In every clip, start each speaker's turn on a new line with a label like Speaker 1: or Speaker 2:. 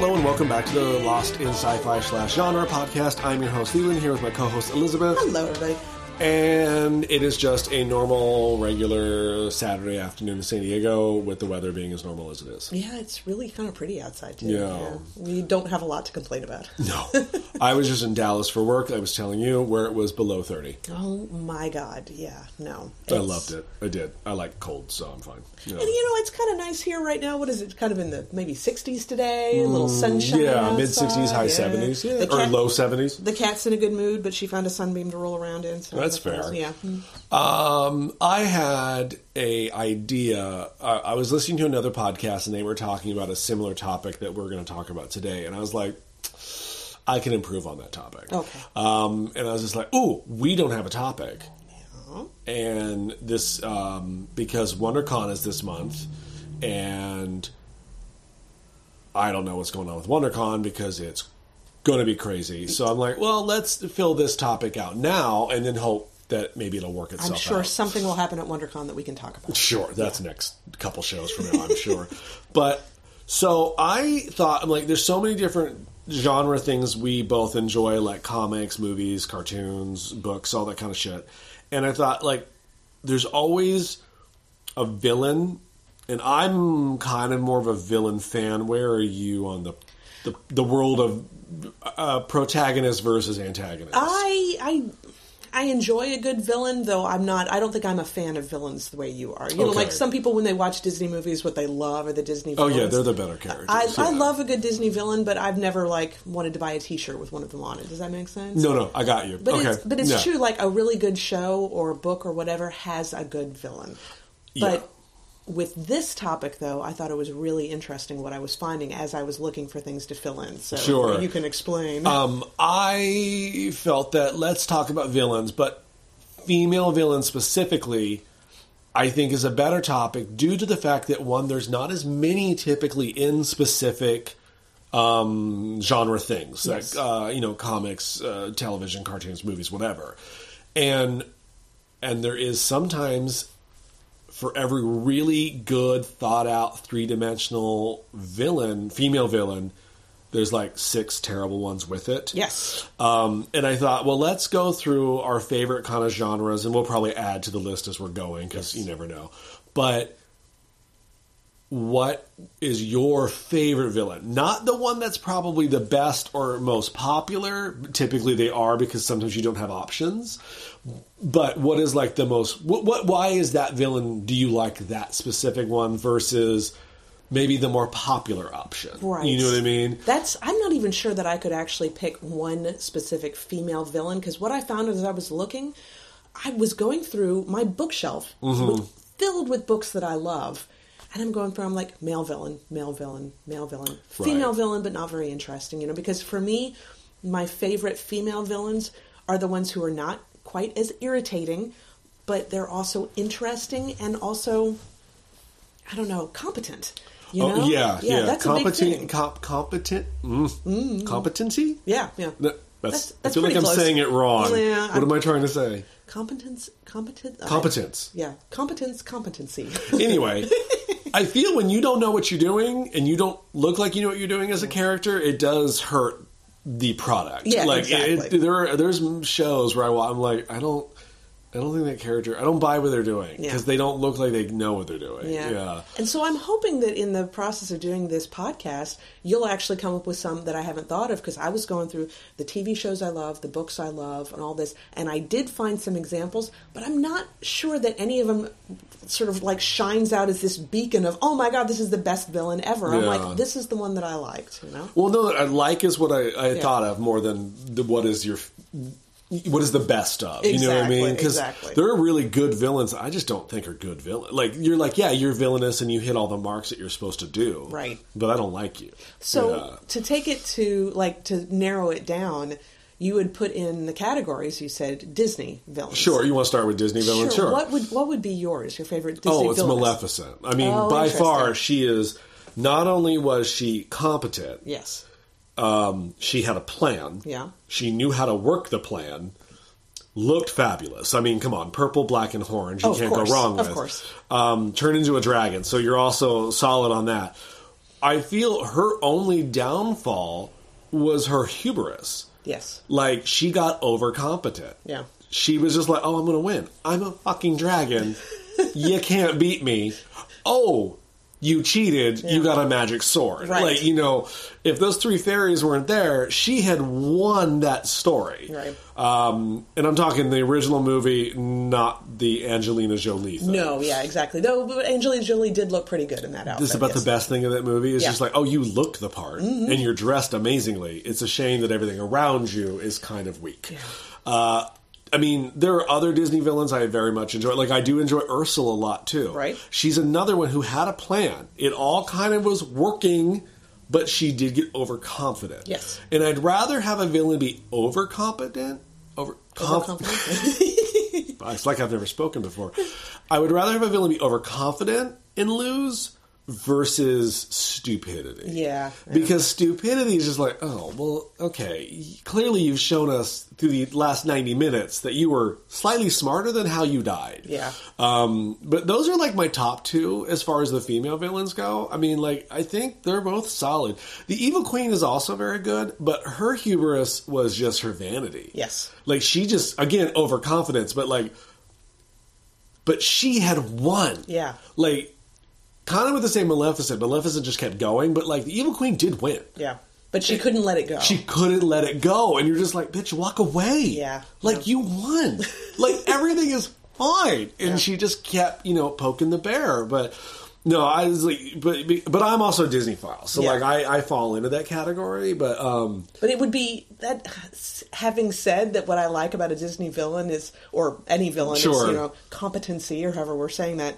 Speaker 1: Hello and welcome back to the Lost in Sci-Fi slash Genre podcast. I'm your host Leland here with my co-host Elizabeth,
Speaker 2: Hello, everybody.
Speaker 1: And it is just a normal, regular Saturday afternoon in San Diego with the weather being as normal as it is.
Speaker 2: Yeah, it's really kind of pretty outside too.
Speaker 1: Yeah.
Speaker 2: we don't have a lot to complain about.
Speaker 1: No, I was just in Dallas for work. I was telling you where it was below thirty.
Speaker 2: Oh my God! Yeah, no,
Speaker 1: I loved it. I did. I like cold, so I'm fine. Yeah.
Speaker 2: And you know, it's kind of nice here right now. What is it? Kind of in the maybe 60s today. A little sunshine.
Speaker 1: Mm, yeah, mid 60s, high
Speaker 2: yeah.
Speaker 1: seventies, yeah,
Speaker 2: The
Speaker 1: or low seventies.
Speaker 2: The cat's in a good mood, but she found a sunbeam to roll around in. So
Speaker 1: That's fair.
Speaker 2: Yeah.
Speaker 1: Um, I had a idea. Uh, I was listening to another podcast, and they were talking about a similar topic that we're going to talk about today. And I was like, I can improve on that topic.
Speaker 2: Okay.
Speaker 1: Um, and I was just like, "Ooh, we don't have a topic." And this um, because WonderCon is this month, and I don't know what's going on with WonderCon because it's going to be crazy. So I'm like, well, let's fill this topic out now, and then hope that maybe it'll work itself
Speaker 2: I'm sure
Speaker 1: out.
Speaker 2: something will happen at WonderCon that we can talk about.
Speaker 1: Sure, that's next couple shows from now, I'm sure. But so I thought, I'm like, there's so many different genre things we both enjoy, like comics, movies, cartoons, books, all that kind of shit. And I thought, like, there's always a villain, and I'm kind of more of a villain fan. Where are you on the the, the world of uh, protagonist versus antagonist?
Speaker 2: I I I enjoy a good villain, though I'm not. I don't think I'm a fan of villains the way you are. You know, like some people when they watch Disney movies, what they love are the Disney. Villains.
Speaker 1: oh yeah, they're the better characters.
Speaker 2: I, I love a good Disney villain, but I've never like wanted to buy a T-shirt with one of them on it. Does that make sense?
Speaker 1: No, no, I got you.
Speaker 2: But
Speaker 1: okay,
Speaker 2: it's but it's
Speaker 1: Yeah.
Speaker 2: true. Like a really good show or book or whatever has a good villain.
Speaker 1: Yeah.
Speaker 2: With this topic, though, I thought it was really interesting what I was finding as I was looking for things to fill in. So
Speaker 1: Sure.
Speaker 2: you can explain.
Speaker 1: Um, I felt that let's talk about villains, but female villains specifically, I think is a better topic due to the fact that one, there's not as many typically in specific um, genre things,
Speaker 2: Yes.
Speaker 1: like uh, you know, comics, uh, television, cartoons, movies, whatever, and and there is sometimes for every really good thought out three dimensional villain, female villain, there's like six terrible ones with it.
Speaker 2: yes.
Speaker 1: Um, and I thought, well, let's go through our favorite kind of genres, and we'll probably add to the list as we're going because you never know. But what is your favorite villain? Not the one that's probably the best or most popular. Typically, they are because sometimes you don't have options. But what is like the most? What? what why is that villain? Do you like that specific one versus? Maybe the more popular option.
Speaker 2: Right.
Speaker 1: You know what I mean?
Speaker 2: That's I'm not even sure that I could actually pick one specific female villain because what I found as I was looking, I was going through my bookshelf
Speaker 1: Mm-hmm.
Speaker 2: with, filled with books that I love. And I'm going through, I'm like, male villain, male villain, male villain, female
Speaker 1: Right.
Speaker 2: villain, but not very interesting, you know, because for me, my favorite female villains are the ones who are not quite as irritating, but they're also interesting and also, I don't know, competent. You know?
Speaker 1: Oh yeah, yeah.
Speaker 2: That's a big
Speaker 1: competent, comp, competent, mm, competency.
Speaker 2: Yeah, yeah.
Speaker 1: No, that's,
Speaker 2: That's- that's
Speaker 1: I feel like I'm
Speaker 2: close.
Speaker 1: saying it wrong.
Speaker 2: Yeah,
Speaker 1: what
Speaker 2: I'm-
Speaker 1: am I trying to say?
Speaker 2: Competence, competent,
Speaker 1: Competence.
Speaker 2: yeah, competence, competency.
Speaker 1: Anyway, I feel when you don't know what you're doing and you don't look like you know what you're doing as a character, it does hurt the product.
Speaker 2: Yeah,
Speaker 1: like
Speaker 2: exactly.
Speaker 1: It, there are there's shows where I, I'm like I don't. I don't think that character. I don't buy what they're doing
Speaker 2: Yeah.
Speaker 1: because they don't look like they know what they're doing.
Speaker 2: Yeah.
Speaker 1: yeah.
Speaker 2: And so I'm hoping that in the process of doing this podcast, you'll actually come up with some that I haven't thought of because I was going through the TV shows I love, the books I love, and all this. And I did find some examples, but I'm not sure that any of them sort of like shines out as this beacon of, oh my God, this is the best villain ever. I'm like, this is the one that I liked, you know?
Speaker 1: Well, no, I like is what I, I
Speaker 2: Yeah.
Speaker 1: thought of more than the, what is your what is the best of. You know what I mean? Because
Speaker 2: exactly.
Speaker 1: there are really good villains. I just don't think are good villains. Like you're like, yeah, you're villainous and you hit all the marks that you're supposed to do.
Speaker 2: Right.
Speaker 1: But I don't like you.
Speaker 2: So
Speaker 1: Yeah.
Speaker 2: to take it to like to narrow it down, you would put in the categories. You said Disney villains.
Speaker 1: Sure, you want to start with Disney villains? Sure.
Speaker 2: What would what would be yours? Your favorite Disney villain?
Speaker 1: oh, it's
Speaker 2: villainess?
Speaker 1: Maleficent. I mean,
Speaker 2: Oh,
Speaker 1: by far, she is. Not only was she competent,
Speaker 2: Yes.
Speaker 1: um, she had a plan.
Speaker 2: Yeah.
Speaker 1: She knew how to work the plan. Looked fabulous. I mean, come on, purple, black, and orange. You
Speaker 2: Oh,
Speaker 1: can't
Speaker 2: course,
Speaker 1: go wrong
Speaker 2: of
Speaker 1: with.
Speaker 2: course.
Speaker 1: Um, turn into a dragon, so you're also solid on that. I feel her only downfall was her hubris.
Speaker 2: Yes.
Speaker 1: Like she got overcompetent.
Speaker 2: Yeah.
Speaker 1: She was just like, "Oh, I'm going to win. I'm a fucking dragon. you can't beat me." Oh, you cheated. You got a magic sword.
Speaker 2: Right.
Speaker 1: Like you know, if those three fairies weren't there, she had won that story.
Speaker 2: Right.
Speaker 1: Um, and I'm talking the original movie, not the Angelina Jolie. Thing.
Speaker 2: No, yeah, exactly. Though Angelina Jolie did look pretty good in that outfit.
Speaker 1: This is about
Speaker 2: yes.
Speaker 1: the best thing of that movie. Is
Speaker 2: Yeah. Mm-hmm.
Speaker 1: just like, oh, you look the part and you're dressed amazingly. It's a shame that everything around you is kind of weak. Uh, I mean, there are other Disney villains I very much enjoy. Like I do enjoy Ursula a lot too.
Speaker 2: Right.
Speaker 1: She's another one who had a plan. It all kind of was working, but she did get overconfident.
Speaker 2: Yes.
Speaker 1: And I'd rather have a villain be overcompetent. Over, conf-
Speaker 2: Overconfident?
Speaker 1: it's like I've never spoken before. I would rather have a villain be overconfident and lose versus stupidity.
Speaker 2: Yeah, yeah.
Speaker 1: Because stupidity is just like, oh, well, okay. Clearly, you've shown us through the last 90 minutes that you were slightly smarter than how you died.
Speaker 2: Yeah.
Speaker 1: Um, but those are like my top two as far as the female villains go. I mean, like, I think they're both solid. The Evil Queen is also very good, but her hubris was just her vanity.
Speaker 2: Yes.
Speaker 1: Like she just again overconfidence, but like, but she had won.
Speaker 2: Yeah.
Speaker 1: Like, kind of with the same Maleficent. Maleficent just kept going, but like the Evil Queen did win.
Speaker 2: Yeah. But she couldn't let it go.
Speaker 1: She couldn't let it go, and you're just like, bitch, walk away.
Speaker 2: Yeah.
Speaker 1: Like you won. like everything is fine, and
Speaker 2: Yeah.
Speaker 1: she just kept you know poking the bear, but. No, I was like, but but I'm also a Disney file, so
Speaker 2: Yeah.
Speaker 1: like I, I fall into that category. But um,
Speaker 2: But it would be that. Having said that, what I like about a Disney villain is, or any villain,
Speaker 1: Sure.
Speaker 2: is you know competency, or however we're saying that.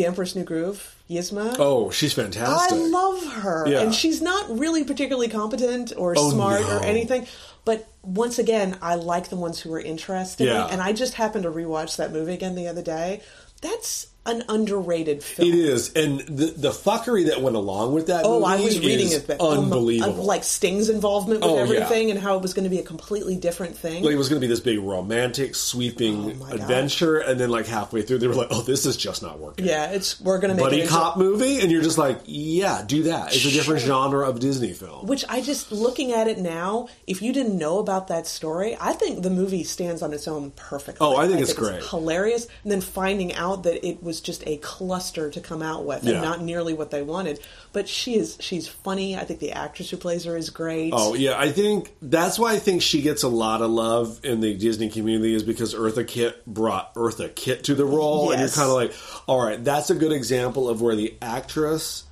Speaker 2: The Emperor's New Groove, Yzma.
Speaker 1: oh, she's fantastic.
Speaker 2: I love her,
Speaker 1: Yeah.
Speaker 2: and she's not really particularly competent or
Speaker 1: Oh,
Speaker 2: smart
Speaker 1: no.
Speaker 2: or anything. But once again, I like the ones who are interesting.
Speaker 1: Yeah.
Speaker 2: And I just happened to rewatch that movie again the other day. That's an underrated film.
Speaker 1: It is, and the the fuckery that went along with that.
Speaker 2: Oh,
Speaker 1: movie
Speaker 2: I was reading it. But, um,
Speaker 1: unbelievable.
Speaker 2: of, like Sting's involvement with
Speaker 1: Oh, yeah.
Speaker 2: everything and how it was going to be a completely different thing.
Speaker 1: like it was going to be this big romantic, sweeping
Speaker 2: Oh,
Speaker 1: adventure, and then like halfway through, they were like, "Oh, this is just not working."
Speaker 2: yeah, it's we're going to make
Speaker 1: buddy
Speaker 2: it into-
Speaker 1: cop movie, and you're just like, "Yeah, do that." It's a different genre of Disney film.
Speaker 2: Which I just looking at it now, if you didn't know about that story, I think the movie stands on its own perfectly.
Speaker 1: Oh, I think it's great.
Speaker 2: hilarious. And then finding out that it was just a cluster to come out with,
Speaker 1: Yeah.
Speaker 2: and not nearly what they wanted. But she is she's funny. I think the actress who plays her is great.
Speaker 1: Oh yeah, I think that's why I think she gets a lot of love in the Disney community is because Eartha Kitt brought Eartha Kitt to the role, and you're kind of like, all right, that's a good example of where the actress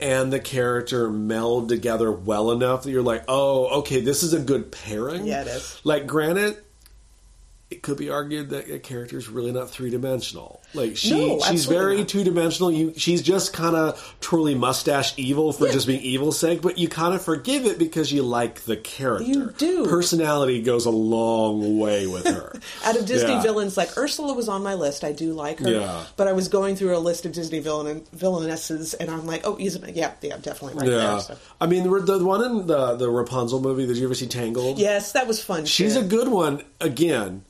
Speaker 1: and the character meld together well enough that you're like, oh, okay, this is a good pairing.
Speaker 2: Yeah, it is.
Speaker 1: Like, granted. It could be argued that a character is really not three dimensional. Like she,
Speaker 2: No,
Speaker 1: she's very two dimensional. You, she's just kind of twirly mustache evil for
Speaker 2: Yeah.
Speaker 1: just being evil's sake, but you kind of forgive it because you like the character.
Speaker 2: You do.
Speaker 1: Personality goes a long way with her.
Speaker 2: Out of Disney
Speaker 1: Yeah.
Speaker 2: villains, like Ursula was on my list. I do like her,
Speaker 1: Yeah.
Speaker 2: but I was going through a list of Disney villain villainesses, and I'm like, oh, Yzma, yeah, yeah, definitely right
Speaker 1: Yeah,
Speaker 2: there. So.
Speaker 1: I mean the, the one in the the Rapunzel movie. Did you ever see Tangled?
Speaker 2: Yes, that was fun.
Speaker 1: She's a good one again,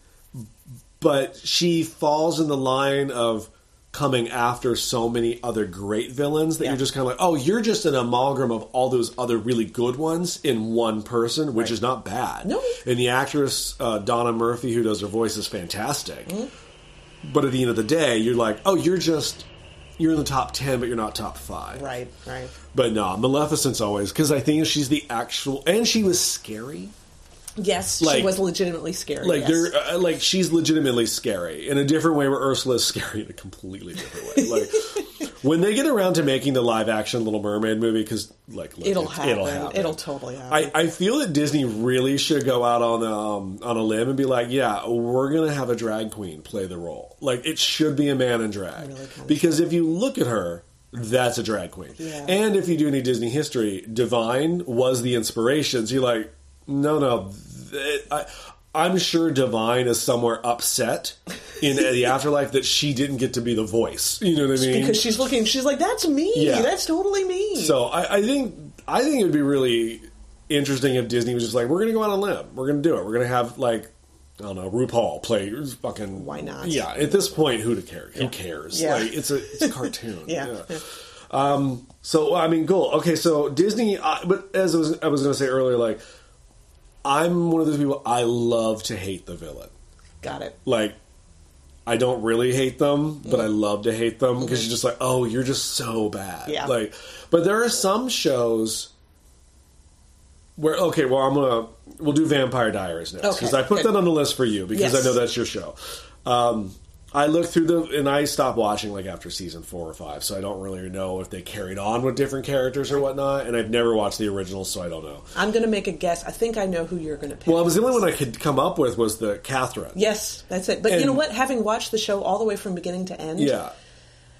Speaker 1: but she falls in the line of coming after so many other great villains that
Speaker 2: Yeah.
Speaker 1: you're just kind of like, oh, you're just an amalgam of all those other really good ones in one person, which
Speaker 2: Right.
Speaker 1: is not bad.
Speaker 2: No.
Speaker 1: And the actress uh, Donna Murphy, who does her voice, is fantastic.
Speaker 2: Mm-hmm.
Speaker 1: But at the end of the day, you're like, oh, you're just you're in the top ten, but you're not top five.
Speaker 2: right, right.
Speaker 1: But no, Maleficent's always because I think she's the actual, and she was scary.
Speaker 2: Yes,
Speaker 1: Like-
Speaker 2: she was legitimately scary.
Speaker 1: Like
Speaker 2: yes.
Speaker 1: they're uh, like she's legitimately scary in a different way, where Ursula is scary in a completely different way. Like when they get around to making the live action Little Mermaid movie, because like look,
Speaker 2: It'll
Speaker 1: it's-
Speaker 2: happen.
Speaker 1: It'll
Speaker 2: It'll, totally happen.
Speaker 1: I, I feel that Disney really should go out on um, on a limb and be like, yeah, we're gonna have a drag queen play the role. Like it should be a man in drag
Speaker 2: Really
Speaker 1: because if you look at her, that's a drag queen.
Speaker 2: Yeah.
Speaker 1: And if you do any Disney history, Divine was the inspiration. So you're like, no, no, I, I'm sure Divine is somewhere upset in the afterlife that she didn't get to be the voice. You know what I mean?
Speaker 2: because she's looking, she's like, "That's me.
Speaker 1: Yeah.
Speaker 2: That's totally me."
Speaker 1: So I, I think I think it would be really interesting if Disney was just like, we're going to go out on a limb, we're going to do it, we're going to have like I don't know RuPaul play fucking
Speaker 2: Why not?
Speaker 1: Yeah, at this point, who to care? Who cares?
Speaker 2: Yeah.
Speaker 1: Like it's a it's a cartoon.
Speaker 2: Yeah.
Speaker 1: Um, so I mean, cool. Okay, so Disney. Uh, but as I was, I was going to say earlier, like I'm one of those people. I love to hate the villain.
Speaker 2: Got it.
Speaker 1: Like I don't really hate them, but I love to hate them because you're just like, oh, you're just so bad.
Speaker 2: Yeah.
Speaker 1: Like, but there are some shows where okay, well, I'm gonna we'll do Vampire Diaries next
Speaker 2: Okay,
Speaker 1: because I put that on the list for you because
Speaker 2: Yes.
Speaker 1: I know that's your show. Um, I looked through the and I stopped watching like after season four or five, so I don't really know if they carried on with different characters or whatnot. And I've never watched the original, so I don't know.
Speaker 2: I'm going to make a guess. I think I know who you're going to pick.
Speaker 1: Well, it was the only one I could come up with was the Catherine.
Speaker 2: yes, that's it. But you know what? Having watched the show all the way from beginning to end,
Speaker 1: Yeah.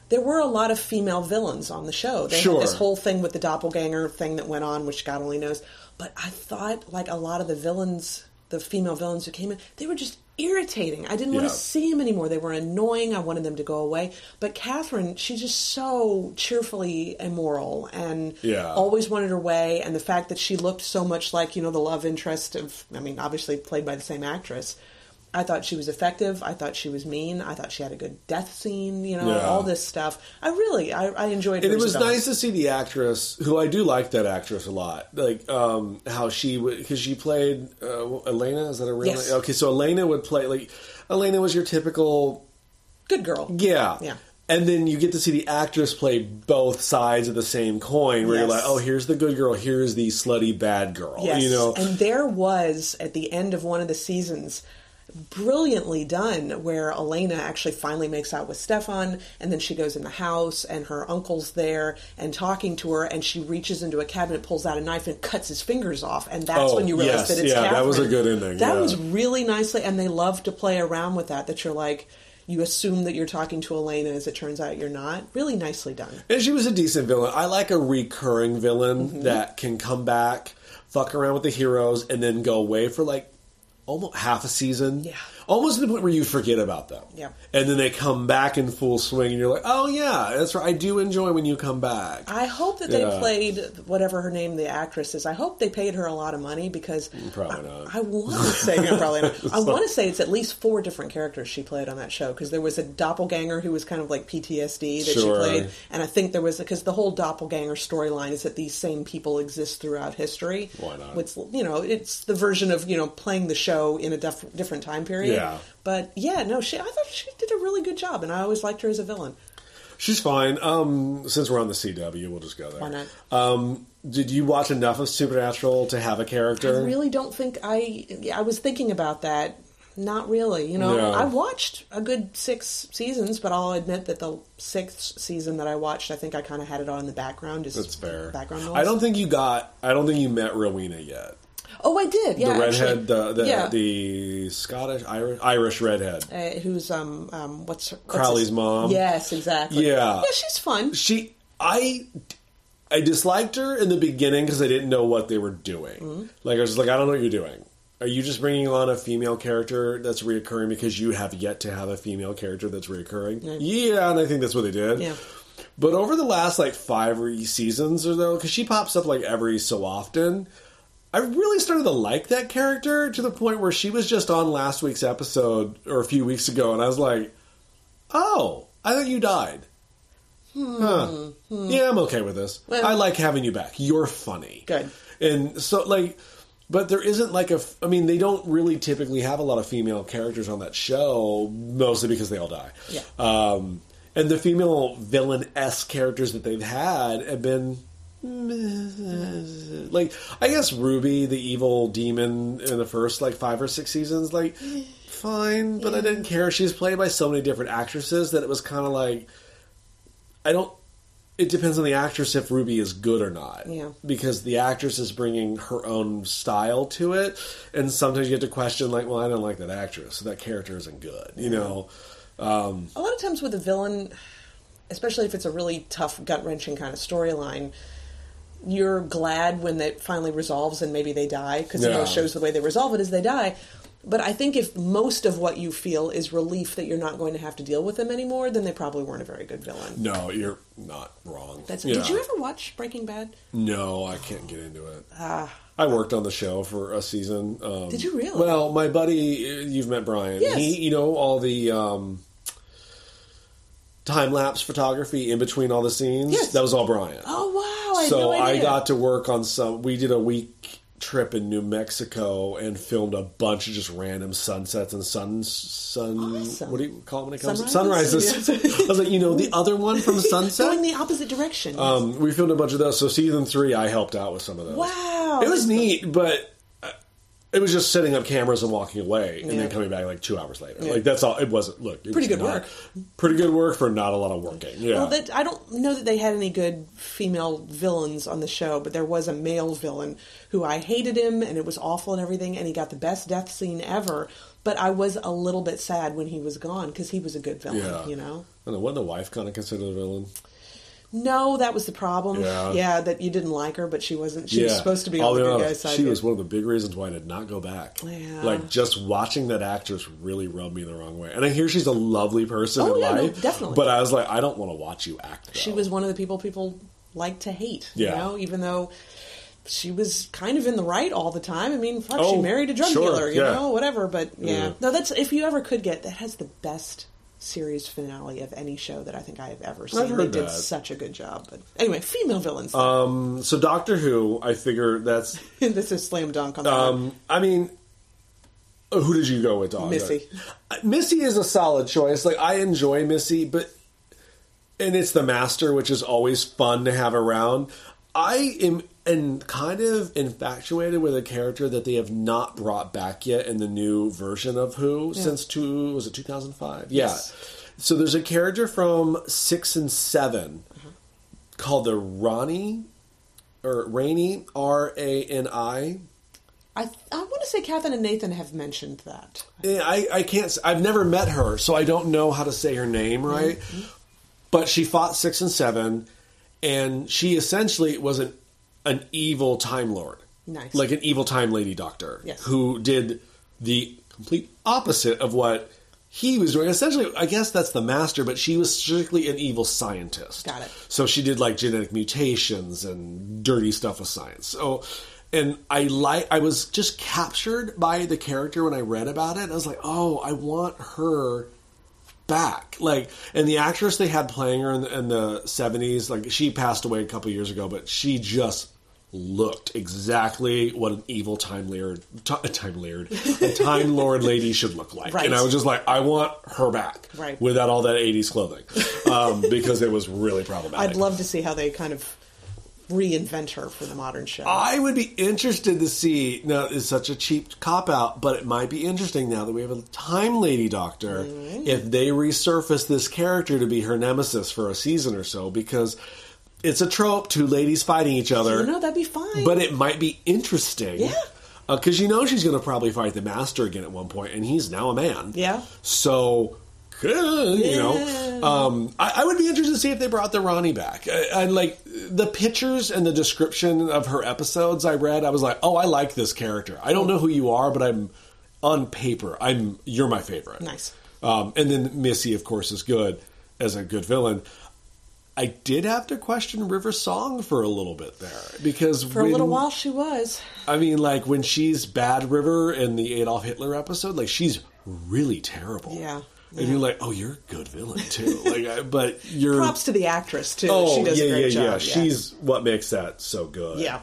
Speaker 2: there were a lot of female villains on the show. They
Speaker 1: Sure.
Speaker 2: had this whole thing with the doppelganger thing that went on, which God only knows. But I thought, like a lot of the villains, the female villains who came in, they were just irritating. I didn't want to see them anymore. They were annoying. I wanted them to go away. But Catherine, she's just so cheerfully immoral and
Speaker 1: Yeah.
Speaker 2: always wanted her way. And the fact that she looked so much like, you know, the love interest of, I mean, obviously played by the same actress. I thought she was effective. I thought she was mean. I thought she had a good death scene. You know,
Speaker 1: Yeah.
Speaker 2: all this stuff. I really, I, I enjoyed.
Speaker 1: And it was
Speaker 2: as a villain.
Speaker 1: nice to see the actress, who I do like that actress a lot. Like um, how she because she played uh, Elena. Is that a real
Speaker 2: Yes.
Speaker 1: name? Okay, so Elena would play like Elena was your typical
Speaker 2: Good girl.
Speaker 1: yeah
Speaker 2: Yeah.
Speaker 1: And then you get to see the actress play both sides of the same coin, where you're like, "Oh, here's the good girl, here's the slutty bad girl."
Speaker 2: Yes.
Speaker 1: You know,
Speaker 2: And there was at the end of one of the seasons brilliantly done where Elena actually finally makes out with Stefan and then she goes in the house and her uncle's there and talking to her and she reaches into a cabinet pulls out a knife and cuts his fingers off and that's
Speaker 1: Oh,
Speaker 2: when you realize
Speaker 1: yes.
Speaker 2: that it's
Speaker 1: Yeah, that was a good ending,
Speaker 2: That
Speaker 1: yeah.
Speaker 2: was really nicely and they love to play around with that that you're like you assume that you're talking to Elena as it turns out you're not. Really nicely done.
Speaker 1: And she was a decent villain. I like a recurring villain
Speaker 2: Mm-hmm.
Speaker 1: that can come back, fuck around with the heroes, and then go away for like almost half a season.
Speaker 2: Yeah.
Speaker 1: Almost to the point where you forget about them.
Speaker 2: Yeah.
Speaker 1: And then they come back in full swing, and you're like, oh, yeah, that's right. I do enjoy when you come back.
Speaker 2: I hope that they
Speaker 1: Yeah.
Speaker 2: played whatever her name, the actress is. I hope they paid her a lot of money because mm,
Speaker 1: Probably
Speaker 2: I,
Speaker 1: not.
Speaker 2: I want to say yeah, probably not. I want to say it's at least four different characters she played on that show because there was a doppelganger who was kind of like PTSD that
Speaker 1: Sure.
Speaker 2: she played, and I think there was because the whole doppelganger storyline is that these same people exist throughout history.
Speaker 1: Why not?
Speaker 2: It's you know it's the version of you know playing the show in a def- different time period.
Speaker 1: Yeah.
Speaker 2: But yeah, no, she I thought she did a really good job, and I always liked her as a villain.
Speaker 1: She's fine. Um, since we're on the CW, we'll just go there.
Speaker 2: Why not?
Speaker 1: Um, did you watch enough of Supernatural to have a character?
Speaker 2: I really don't think I. I was thinking about that. Not really. You know,
Speaker 1: Yeah.
Speaker 2: I watched a good six seasons, but I'll admit that the sixth season that I watched, I think I kind of had it on in the background. Just
Speaker 1: That's fair.
Speaker 2: Background noise.
Speaker 1: I don't think you got. I don't think you met Rowena yet.
Speaker 2: Oh, I did. Yeah,
Speaker 1: the redhead,
Speaker 2: actually.
Speaker 1: the the,
Speaker 2: yeah.
Speaker 1: the Scottish Irish Irish redhead.
Speaker 2: Uh, who's um um what's her, what's
Speaker 1: Crowley's
Speaker 2: his-
Speaker 1: mom.
Speaker 2: Yes, exactly.
Speaker 1: Yeah.
Speaker 2: yeah, she's fun.
Speaker 1: She, I, I disliked her in the beginning because I didn't know what they were doing.
Speaker 2: Mm-hmm.
Speaker 1: Like I was just like, I don't know what you're doing. Are you just bringing on a female character that's reoccurring because you have yet to have a female character that's reoccurring? Yeah, and I think that's what they did.
Speaker 2: Yeah.
Speaker 1: But over the last like five or seasons or though, because she pops up like every so often, I really started to like that character to the point where she was just on last week's episode or a few weeks ago, and I was like, "Oh, I thought you died." Huh. Yeah, I'm okay with this.
Speaker 2: Well-
Speaker 1: I like having you back. You're funny.
Speaker 2: Good.
Speaker 1: And so, like, but there isn't like a. I mean, they don't really typically have a lot of female characters on that show, mostly because they all die.
Speaker 2: Yeah.
Speaker 1: Um, and the female villain s characters that they've had have been. Like I guess Ruby, the evil demon in the first like five or six seasons, like fine, but I didn't care. She's played by so many different actresses that it was kind of like I don't. It depends on the actress if Ruby is good or not.
Speaker 2: Yeah.
Speaker 1: Because the actress is bringing her own style to it, and sometimes you get to question like, well, I don't like that actress, so that character isn't good. You know.
Speaker 2: Um, a lot of times with a villain, especially if it's a really tough, gut wrenching kind of storyline, you're glad when it finally resolves and maybe they die because
Speaker 1: Yeah.
Speaker 2: those shows the way they resolve it is they die. But I think if most of what you feel is relief that you're not going to have to deal with them anymore, then they probably weren't a very good villain.
Speaker 1: No, you're not wrong.
Speaker 2: That's,
Speaker 1: Yeah.
Speaker 2: Did you ever watch Breaking Bad?
Speaker 1: No, I can't get into it.
Speaker 2: Ah,
Speaker 1: I worked on the show for a season. Um,
Speaker 2: Did you really?
Speaker 1: Well, my buddy, you've met Brian.
Speaker 2: Yes.
Speaker 1: He, you know, all the um, time lapse photography in between all the scenes.
Speaker 2: Yes.
Speaker 1: That was all Brian.
Speaker 2: Oh wow! I
Speaker 1: so
Speaker 2: no
Speaker 1: I got to work on some. We did a week trip in New Mexico and filmed a bunch of just random sunsets and sun sun.
Speaker 2: Awesome.
Speaker 1: What do you call it when it comes
Speaker 2: Sunrises?
Speaker 1: sunrises? I was like, you know, the other one from Sunset.
Speaker 2: going the opposite direction.
Speaker 1: Um, we filmed a bunch of those. So season three, I helped out with some of those.
Speaker 2: wow!
Speaker 1: It was neat, but it was just setting up cameras and walking away, and
Speaker 2: Yeah.
Speaker 1: then coming back like two hours later. Like that's all. It wasn't. Look, it
Speaker 2: Pretty
Speaker 1: was
Speaker 2: good
Speaker 1: not-
Speaker 2: work.
Speaker 1: Pretty good work for not a lot of working. Yeah.
Speaker 2: Well, that, I don't know that they had any good female villains on the show, but there was a male villain who I hated him, and it was awful and everything, and he got the best death scene ever. But I was a little bit sad when he was gone because he was a good villain,
Speaker 1: yeah.
Speaker 2: you know.
Speaker 1: I. Wasn't the wife kind of considered a villain?
Speaker 2: No, that was the problem.
Speaker 1: Yeah.
Speaker 2: that you didn't like her, but she wasn't. She was supposed to be on the good guy's side.
Speaker 1: She was one of the big reasons why I did not go back.
Speaker 2: Yeah.
Speaker 1: Like just watching that actress really rubbed me the wrong way. And I hear she's a lovely person
Speaker 2: Oh,
Speaker 1: in
Speaker 2: yeah, no,
Speaker 1: life,
Speaker 2: definitely.
Speaker 1: But I was like, I don't want to watch you act. Though.
Speaker 2: She was one of the people people like to hate.
Speaker 1: Yeah.
Speaker 2: You know, even though she was kind of in the right all the time. I mean, fuck, she
Speaker 1: Oh,
Speaker 2: married a drug
Speaker 1: sure,
Speaker 2: dealer, you
Speaker 1: yeah.
Speaker 2: know, whatever. But yeah.
Speaker 1: Yeah.
Speaker 2: no, that's if you ever could get that has the best series finale of any show that I think I have ever seen. they did
Speaker 1: that.
Speaker 2: such a good job. But anyway, female villains.
Speaker 1: Um, so Doctor Who, I figure that's.
Speaker 2: this is slam dunk on that.
Speaker 1: Um, I mean, uh, who did you go with, Dog?
Speaker 2: Missy.
Speaker 1: Uh, Missy is a solid choice. Like I enjoy Missy, but and it's the Master, which is always fun to have around. I am and kind of infatuated with a character that they have not brought back yet in the new version of Who since two was it two thousand five? Yeah.
Speaker 2: Yes.
Speaker 1: So there's a character from six and 7 called the Ronnie or Rainy R A N I.
Speaker 2: I I want to say Catherine and Nathan have mentioned that.
Speaker 1: Yeah, I, I can't. I've never met her, so I don't know how to say her name right. Mm-hmm. But she fought six and seven, and she essentially was an an evil Time Lord,
Speaker 2: Nice.
Speaker 1: like an evil Time Lady Doctor,
Speaker 2: Yes.
Speaker 1: who did the complete opposite of what he was doing. Essentially, I guess that's the Master, but she was strictly an evil scientist.
Speaker 2: Got it.
Speaker 1: So she did like genetic mutations and dirty stuff with science. So, and I like, I was just captured by the character when I read about it. I was like, oh, I want her back. Like, and the actress they had playing her in the, in the 70s, like, she passed away a couple years ago, but she just looked exactly what an evil time lord, ti- time lord, a time lord lady should look like.
Speaker 2: Right.
Speaker 1: And I was just like, I want her back,
Speaker 2: Right.
Speaker 1: without all that '80s clothing, um, because it was really problematic.
Speaker 2: I'd love to see how they kind of reinvent her for the modern show.
Speaker 1: I would be interested to see. Now, it's such a cheap cop out, but it might be interesting now that we have a time lady doctor
Speaker 2: Mm-hmm.
Speaker 1: if they resurface this character to be her nemesis for a season or so because it's a trope two ladies fighting each other.
Speaker 2: you know, that'd be fine.
Speaker 1: but it might be interesting.
Speaker 2: Yeah.
Speaker 1: Because you know she's going to probably fight the master again at one point, and he's now a man.
Speaker 2: Yeah.
Speaker 1: So, good, you know, um, I, I would be interested to see if they brought the Ronnie back. I like the pictures and the description of her episodes I read. I was like, oh, I like this character. I don't know who you are, but I'm on paper. I'm you're my favorite.
Speaker 2: Nice.
Speaker 1: Um, and then Missy, of course, is good as a good villain. I did have to question River Song for a little bit there because
Speaker 2: for a little while, she was.
Speaker 1: I mean, like when she's Bad River in the Adolf Hitler episode, like she's really terrible.
Speaker 2: Yeah,
Speaker 1: and you're like, oh, you're a good villain too. like, but you're
Speaker 2: Props to the actress too.
Speaker 1: oh
Speaker 2: she does
Speaker 1: yeah,
Speaker 2: a great
Speaker 1: yeah,
Speaker 2: job.
Speaker 1: yeah. She's what makes that so good.
Speaker 2: yeah.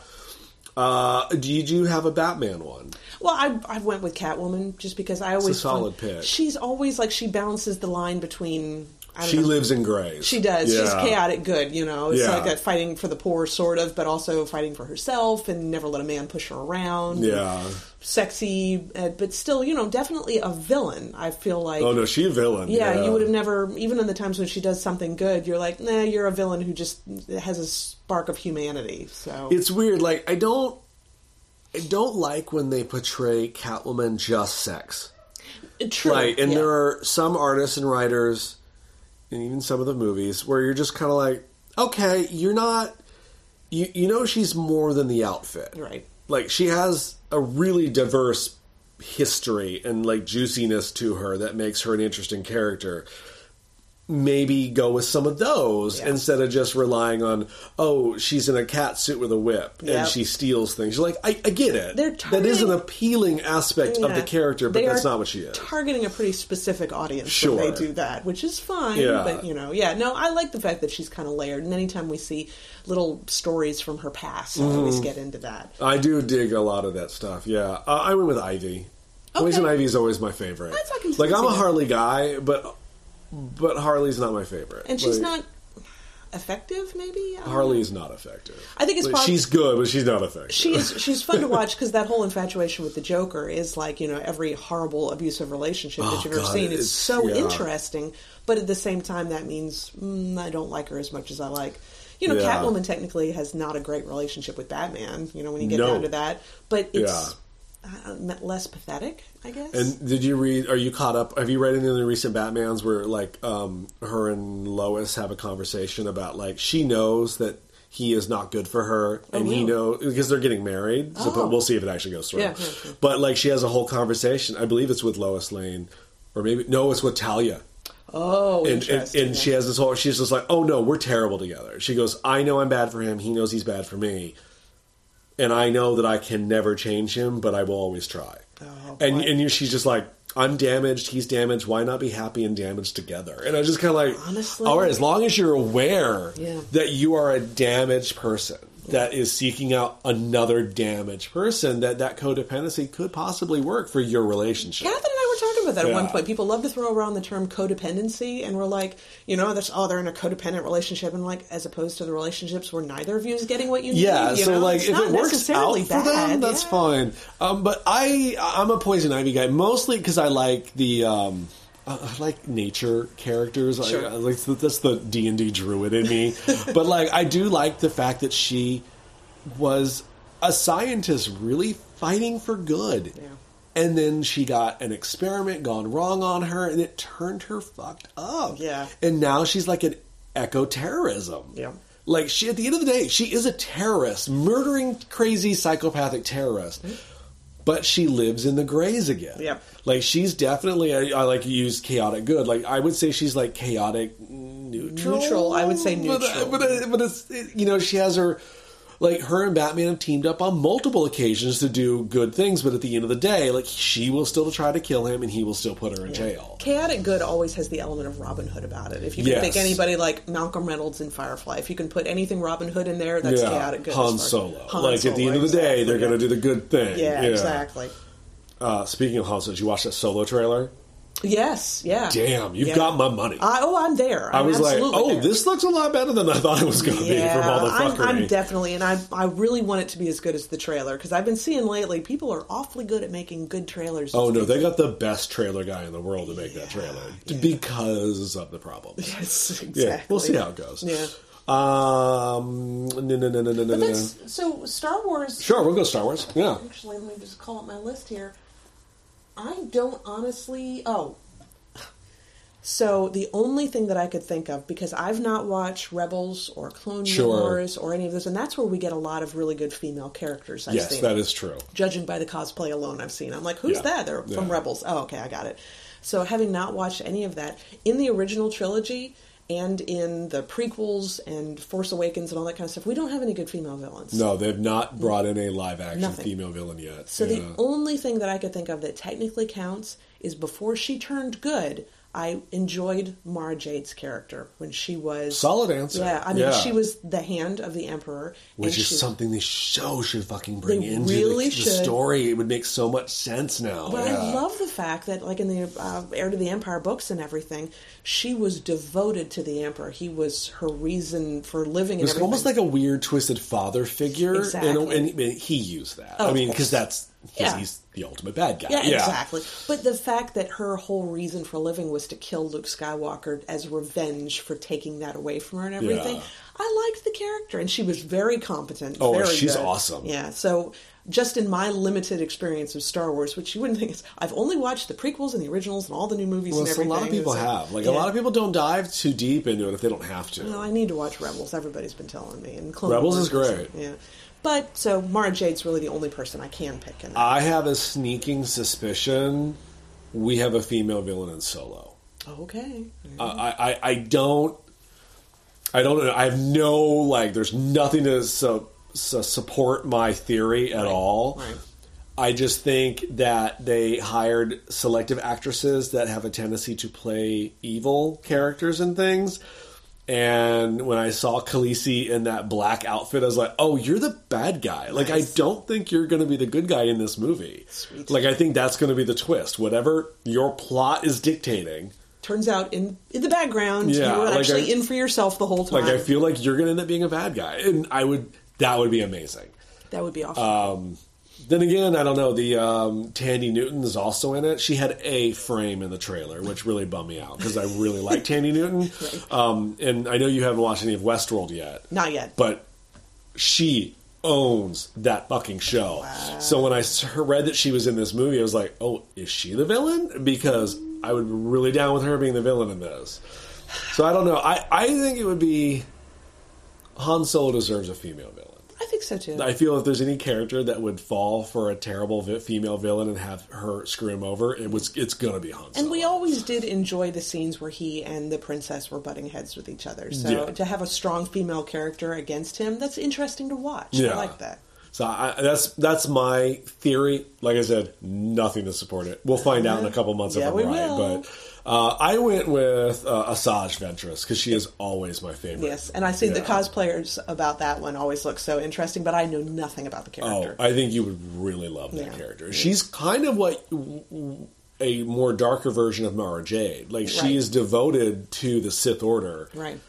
Speaker 1: Uh, did you have a Batman one?
Speaker 2: Well, I I went with Catwoman just because I always
Speaker 1: solid
Speaker 2: find-
Speaker 1: pick.
Speaker 2: She's always like she balances the line between.
Speaker 1: She
Speaker 2: know,
Speaker 1: lives in grays.
Speaker 2: She does. She's chaotic good, you know. It's
Speaker 1: Yeah.
Speaker 2: like that fighting for the poor, sort of, but also fighting for herself and never let a man push her around.
Speaker 1: Yeah.
Speaker 2: Sexy, uh, but still, you know, definitely a villain. I feel like.
Speaker 1: Oh no, she a villain.
Speaker 2: Yeah, you would have never, even in the times when she does something good, you're like, nah, you're a villain who just has a spark of humanity. So
Speaker 1: It's weird. Like I don't, I don't like when they portray Catwoman just sex.
Speaker 2: true.
Speaker 1: Right, and
Speaker 2: yeah.
Speaker 1: there are some artists and writers, and even some of the movies, where you're just kind of like, okay, you're not, you you know, she's more than the outfit,
Speaker 2: Right.
Speaker 1: Like she has a really diverse history and like juiciness to her that makes her an interesting character. Maybe go with some of those
Speaker 2: Yeah.
Speaker 1: instead of just relying on oh she's in a cat suit with a whip
Speaker 2: Yep.
Speaker 1: and she steals things. You're like I, I get it.
Speaker 2: They're
Speaker 1: that is an appealing aspect of the character, but that's not what she is.
Speaker 2: Targeting a pretty specific audience when they do that, which is fine.
Speaker 1: Yeah.
Speaker 2: But you know, yeah, no, I like the fact that she's kind of layered. And anytime we see little stories from her past, I always
Speaker 1: Mm-hmm.
Speaker 2: get into that.
Speaker 1: I do dig a lot of that stuff. Yeah, uh, I went with Ivy. Poison
Speaker 2: Okay.
Speaker 1: Ivy is always my favorite.
Speaker 2: That's-
Speaker 1: like I'm a. Harley guy, but but Harley's not my favorite.
Speaker 2: And she's
Speaker 1: Like,
Speaker 2: not effective. Maybe
Speaker 1: Harley is not effective.
Speaker 2: I think it's
Speaker 1: Like, she's good, but she's not effective.
Speaker 2: She's she's fun to watch because that whole infatuation with the Joker is like you know every horrible abusive relationship
Speaker 1: Oh,
Speaker 2: that you've ever seen. It's,
Speaker 1: it's-
Speaker 2: so
Speaker 1: yeah.
Speaker 2: interesting, but at the same time, that means mm, I don't like her as much as I like. You know,
Speaker 1: Yeah.
Speaker 2: Catwoman technically has not a great relationship with Batman. You know, when you get
Speaker 1: No.
Speaker 2: down to that, but it's
Speaker 1: Yeah.
Speaker 2: Uh, less pathetic, I guess.
Speaker 1: And did you read? Are you caught up? Have you read any of the recent Batman's where like um, her and Lois have a conversation about like she knows that he is not good for her, and he knows because they're getting married. So
Speaker 2: Oh.
Speaker 1: we'll see if it actually goes through.
Speaker 2: Yeah, yeah, yeah.
Speaker 1: But like she has a whole conversation. I believe it's with Lois Lane, or maybe no, it's with Talia.
Speaker 2: oh,
Speaker 1: And, and, and she has this whole. She's just like, oh no, we're terrible together. She goes, I know I'm bad for him. He knows he's bad for me, and I know that I can never change him, but I will always try.
Speaker 2: Oh,
Speaker 1: and and you, she's just like, I'm damaged. He's damaged. Why not be happy and damaged together? And I just kind of like,
Speaker 2: Honestly?
Speaker 1: all right, as long as you're aware
Speaker 2: Yeah.
Speaker 1: that you are a damaged person. That is seeking out another damaged person. That that codependency could possibly work for your relationship.
Speaker 2: Catherine and I were talking about that at one point. People love to throw around the term codependency, and we're like, you know, that's oh, they're in a codependent relationship, and like, as opposed to the relationships where neither of you is getting what you
Speaker 1: Yeah,
Speaker 2: need. Yeah,
Speaker 1: so
Speaker 2: know?
Speaker 1: like
Speaker 2: It's
Speaker 1: if it works out for
Speaker 2: bad,
Speaker 1: them, that's
Speaker 2: yeah.
Speaker 1: fine. Um, but I I'm a poison ivy guy mostly because I like the um, I I like nature characters. I-
Speaker 2: Sure.
Speaker 1: I, like that's the D and D druid in me. but like I do like the fact that she was a scientist, really fighting for good.
Speaker 2: Yeah.
Speaker 1: And then she got an experiment gone wrong on her, and it turned her fucked up.
Speaker 2: Yeah.
Speaker 1: And now she's like an eco terrorism.
Speaker 2: Yeah.
Speaker 1: Like she, at the end of the day, she is a terrorist, murdering crazy psychopathic terrorist. But she lives in the grays again.
Speaker 2: Yep.
Speaker 1: Like she's definitely, I, I like use chaotic good. Like I would say she's like chaotic neutral.
Speaker 2: Neutral, I would say neutral.
Speaker 1: but, uh, but it's it- you know she has her. Like her and Batman have teamed up on multiple occasions to do good things, but at the end of the day, like she will still try to kill him, and he will still put her in jail.
Speaker 2: Chaotic good always has the element of Robin Hood about it. If you can
Speaker 1: Yes.
Speaker 2: think anybody like Malcolm Reynolds in Firefly, if you can put anything Robin Hood in there, that's chaotic good.
Speaker 1: Han Solo.
Speaker 2: Han
Speaker 1: like at the end of the day, they're
Speaker 2: yeah.
Speaker 1: going to do the good thing.
Speaker 2: Yeah, exactly.
Speaker 1: Uh, speaking of Han Solo, did you watch that Solo trailer?
Speaker 2: Yes, yeah.
Speaker 1: Damn, you've
Speaker 2: Yeah.
Speaker 1: got my money.
Speaker 2: I, oh, I'm there.
Speaker 1: I
Speaker 2: I'm
Speaker 1: was like, oh,
Speaker 2: there.
Speaker 1: this looks a lot better than I thought it was going to be from all the
Speaker 2: I'm. I'm definitely, and I, I really want it to be as good as the trailer because I've been seeing lately people are awfully good at making good trailers.
Speaker 1: oh no, they got the best trailer guy in the world to make that trailer because of the problem.
Speaker 2: yes, exactly.
Speaker 1: Yeah, we'll see how it goes.
Speaker 2: Yeah.
Speaker 1: Um, no, no, no, no, no, no.
Speaker 2: So Star Wars.
Speaker 1: Sure, we'll go Star Wars. Yeah.
Speaker 2: Actually, let me just call up my list here. I don't honestly. Oh. So the only thing that I could think of because I've not watched Rebels or Clone
Speaker 1: Sure.
Speaker 2: Wars or any of those, and that's where we get a lot of really good female characters. I've
Speaker 1: Yes,
Speaker 2: seen.
Speaker 1: that is true.
Speaker 2: judging by the cosplay alone I've seen. I'm like, who's
Speaker 1: Yeah.
Speaker 2: that? They're from Rebels. Oh, okay, I got it. So having not watched any of that in the original trilogy and in the prequels and Force Awakens and all that kind of stuff, we don't have any good female villains.
Speaker 1: No, they've not brought in a live action
Speaker 2: Nothing.
Speaker 1: female villain yet.
Speaker 2: So
Speaker 1: Yeah.
Speaker 2: the only thing that I could think of that technically counts is before she turned good. I enjoyed Mara Jade's character when she was
Speaker 1: Solid answer.
Speaker 2: Yeah, I mean,
Speaker 1: Yeah.
Speaker 2: she was the hand of the Emperor,
Speaker 1: Which
Speaker 2: and
Speaker 1: is
Speaker 2: she-
Speaker 1: something they show should fucking bring
Speaker 2: They
Speaker 1: into
Speaker 2: really
Speaker 1: the, the story. It would make so much sense now.
Speaker 2: But
Speaker 1: yeah.
Speaker 2: I love the fact that, like in the uh, Heir to the Empire books and everything, she was devoted to the Emperor. He was her reason for living.
Speaker 1: It was
Speaker 2: everything.
Speaker 1: almost like a weird, twisted father figure,
Speaker 2: Exactly.
Speaker 1: and, and, and he used that.
Speaker 2: Oh,
Speaker 1: I mean, because that's because
Speaker 2: Yeah.
Speaker 1: he's the ultimate bad guy.
Speaker 2: yeah, exactly. But the fact that her whole reason for living was to kill Luke Skywalker as revenge for taking that away from her and everything,
Speaker 1: Yeah.
Speaker 2: I liked the character, and she was very competent.
Speaker 1: Oh,
Speaker 2: very
Speaker 1: she's
Speaker 2: good.
Speaker 1: awesome.
Speaker 2: Yeah, so. Just in my limited experience of Star Wars, which you wouldn't think is, I've only watched the prequels and the originals and all the new movies
Speaker 1: Well,
Speaker 2: and
Speaker 1: so a lot of people have. Like
Speaker 2: Yeah.
Speaker 1: a lot of people don't dive too deep into it if they don't have to.
Speaker 2: No, I need to watch Rebels. Everybody's been telling me. And Clone
Speaker 1: Rebels
Speaker 2: Wars
Speaker 1: is great.
Speaker 2: Yeah, but so Mara Jade's really the only person I can pick. In that.
Speaker 1: I have a sneaking suspicion we have a female villain in Solo.
Speaker 2: Okay.
Speaker 1: Uh, I, I I don't I don't. I have no like. There's nothing to support my theory at all.
Speaker 2: Right.
Speaker 1: I just think that they hired selective actresses that have a tendency to play evil characters and things. And when I saw Khaleesi in that black outfit, I was like, "Oh, you're the bad guy." Like, I don't think you're going to be the good guy in this movie.
Speaker 2: Sweet.
Speaker 1: Like, I think that's going to be the twist. Whatever your plot is dictating,
Speaker 2: Turns out in in the background,
Speaker 1: Yeah,
Speaker 2: you were
Speaker 1: like
Speaker 2: actually
Speaker 1: I-
Speaker 2: in for yourself the whole time.
Speaker 1: like, I feel like you're going to end up being a bad guy, and I would. That would be amazing.
Speaker 2: that would be awesome.
Speaker 1: Um, then again, I don't know. The um, Thandie Newton is also in it. She had a frame in the trailer, which really bummed me out because I really like Thandie Newton. Um, and I know you haven't watched any of Westworld yet,
Speaker 2: Not yet.
Speaker 1: but she owns that fucking show. So when I read that she was in this movie, I was like, "Oh, is she the villain?" Because I would be really down with her being the villain in this. So I don't know. I I think it would be Han Solo deserves a female villain.
Speaker 2: I think so too.
Speaker 1: I feel if there's any character that would fall for a terrible vi- female villain and have her screw him over, it was it's gonna be Han. Solo.
Speaker 2: And we always did enjoy the scenes where he and the princess were butting heads with each other. So
Speaker 1: Yeah.
Speaker 2: to have a strong female character against him, that's interesting to watch.
Speaker 1: Yeah.
Speaker 2: I like that.
Speaker 1: So I, that's that's my theory. Like I said, nothing to support it. We'll find out in a couple months
Speaker 2: Yeah,
Speaker 1: if I'm right.
Speaker 2: will.
Speaker 1: But uh, I went with uh, Asajj Ventress because she is always my favorite.
Speaker 2: Yes, and I see the cosplayers about that one always look so interesting, but I know nothing about the character.
Speaker 1: Oh,
Speaker 2: character.
Speaker 1: I think you would really love that
Speaker 2: Yeah.
Speaker 1: character. She's kind of what a more darker version of Mara Jade. Like she
Speaker 2: Right.
Speaker 1: is devoted to the Sith Order,
Speaker 2: right.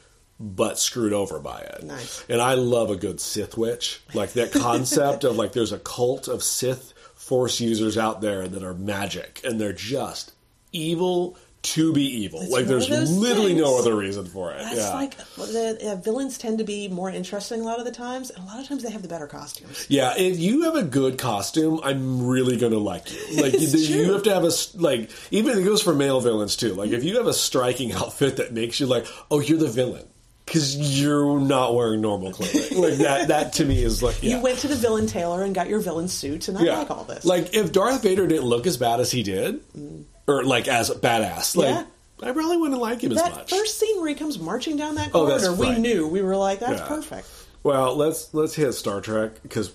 Speaker 1: But screwed over by it.
Speaker 2: Nice.
Speaker 1: And I love a good Sith witch. Like that concept of like there's a cult of Sith Force users out there that are magic and they're just evil to be evil.
Speaker 2: It's
Speaker 1: like there's literally no other reason for it.
Speaker 2: That's
Speaker 1: yeah.
Speaker 2: like well, the uh, villains tend to be more interesting a lot of the times, and a lot of times they have the better costumes.
Speaker 1: Yeah, if you have a good costume, I'm really going to like you. Like you, you have to have a s- like even it goes for male villains too. Like if you have a striking outfit that makes you like, oh, you're the villain because you're not wearing normal clothing. like that. That to me is like yeah.
Speaker 2: You went to the villain tailor and got your villain suit, and I
Speaker 1: yeah.
Speaker 2: like all this.
Speaker 1: Like if Darth Vader didn't look as bad as he did, or like as badass, like
Speaker 2: Yeah.
Speaker 1: I probably wouldn't like him as
Speaker 2: that
Speaker 1: much.
Speaker 2: first scene where he comes marching down that
Speaker 1: Oh,
Speaker 2: corridor, we knew we were like, "That's perfect."
Speaker 1: Well, let's let's hit Star Trek because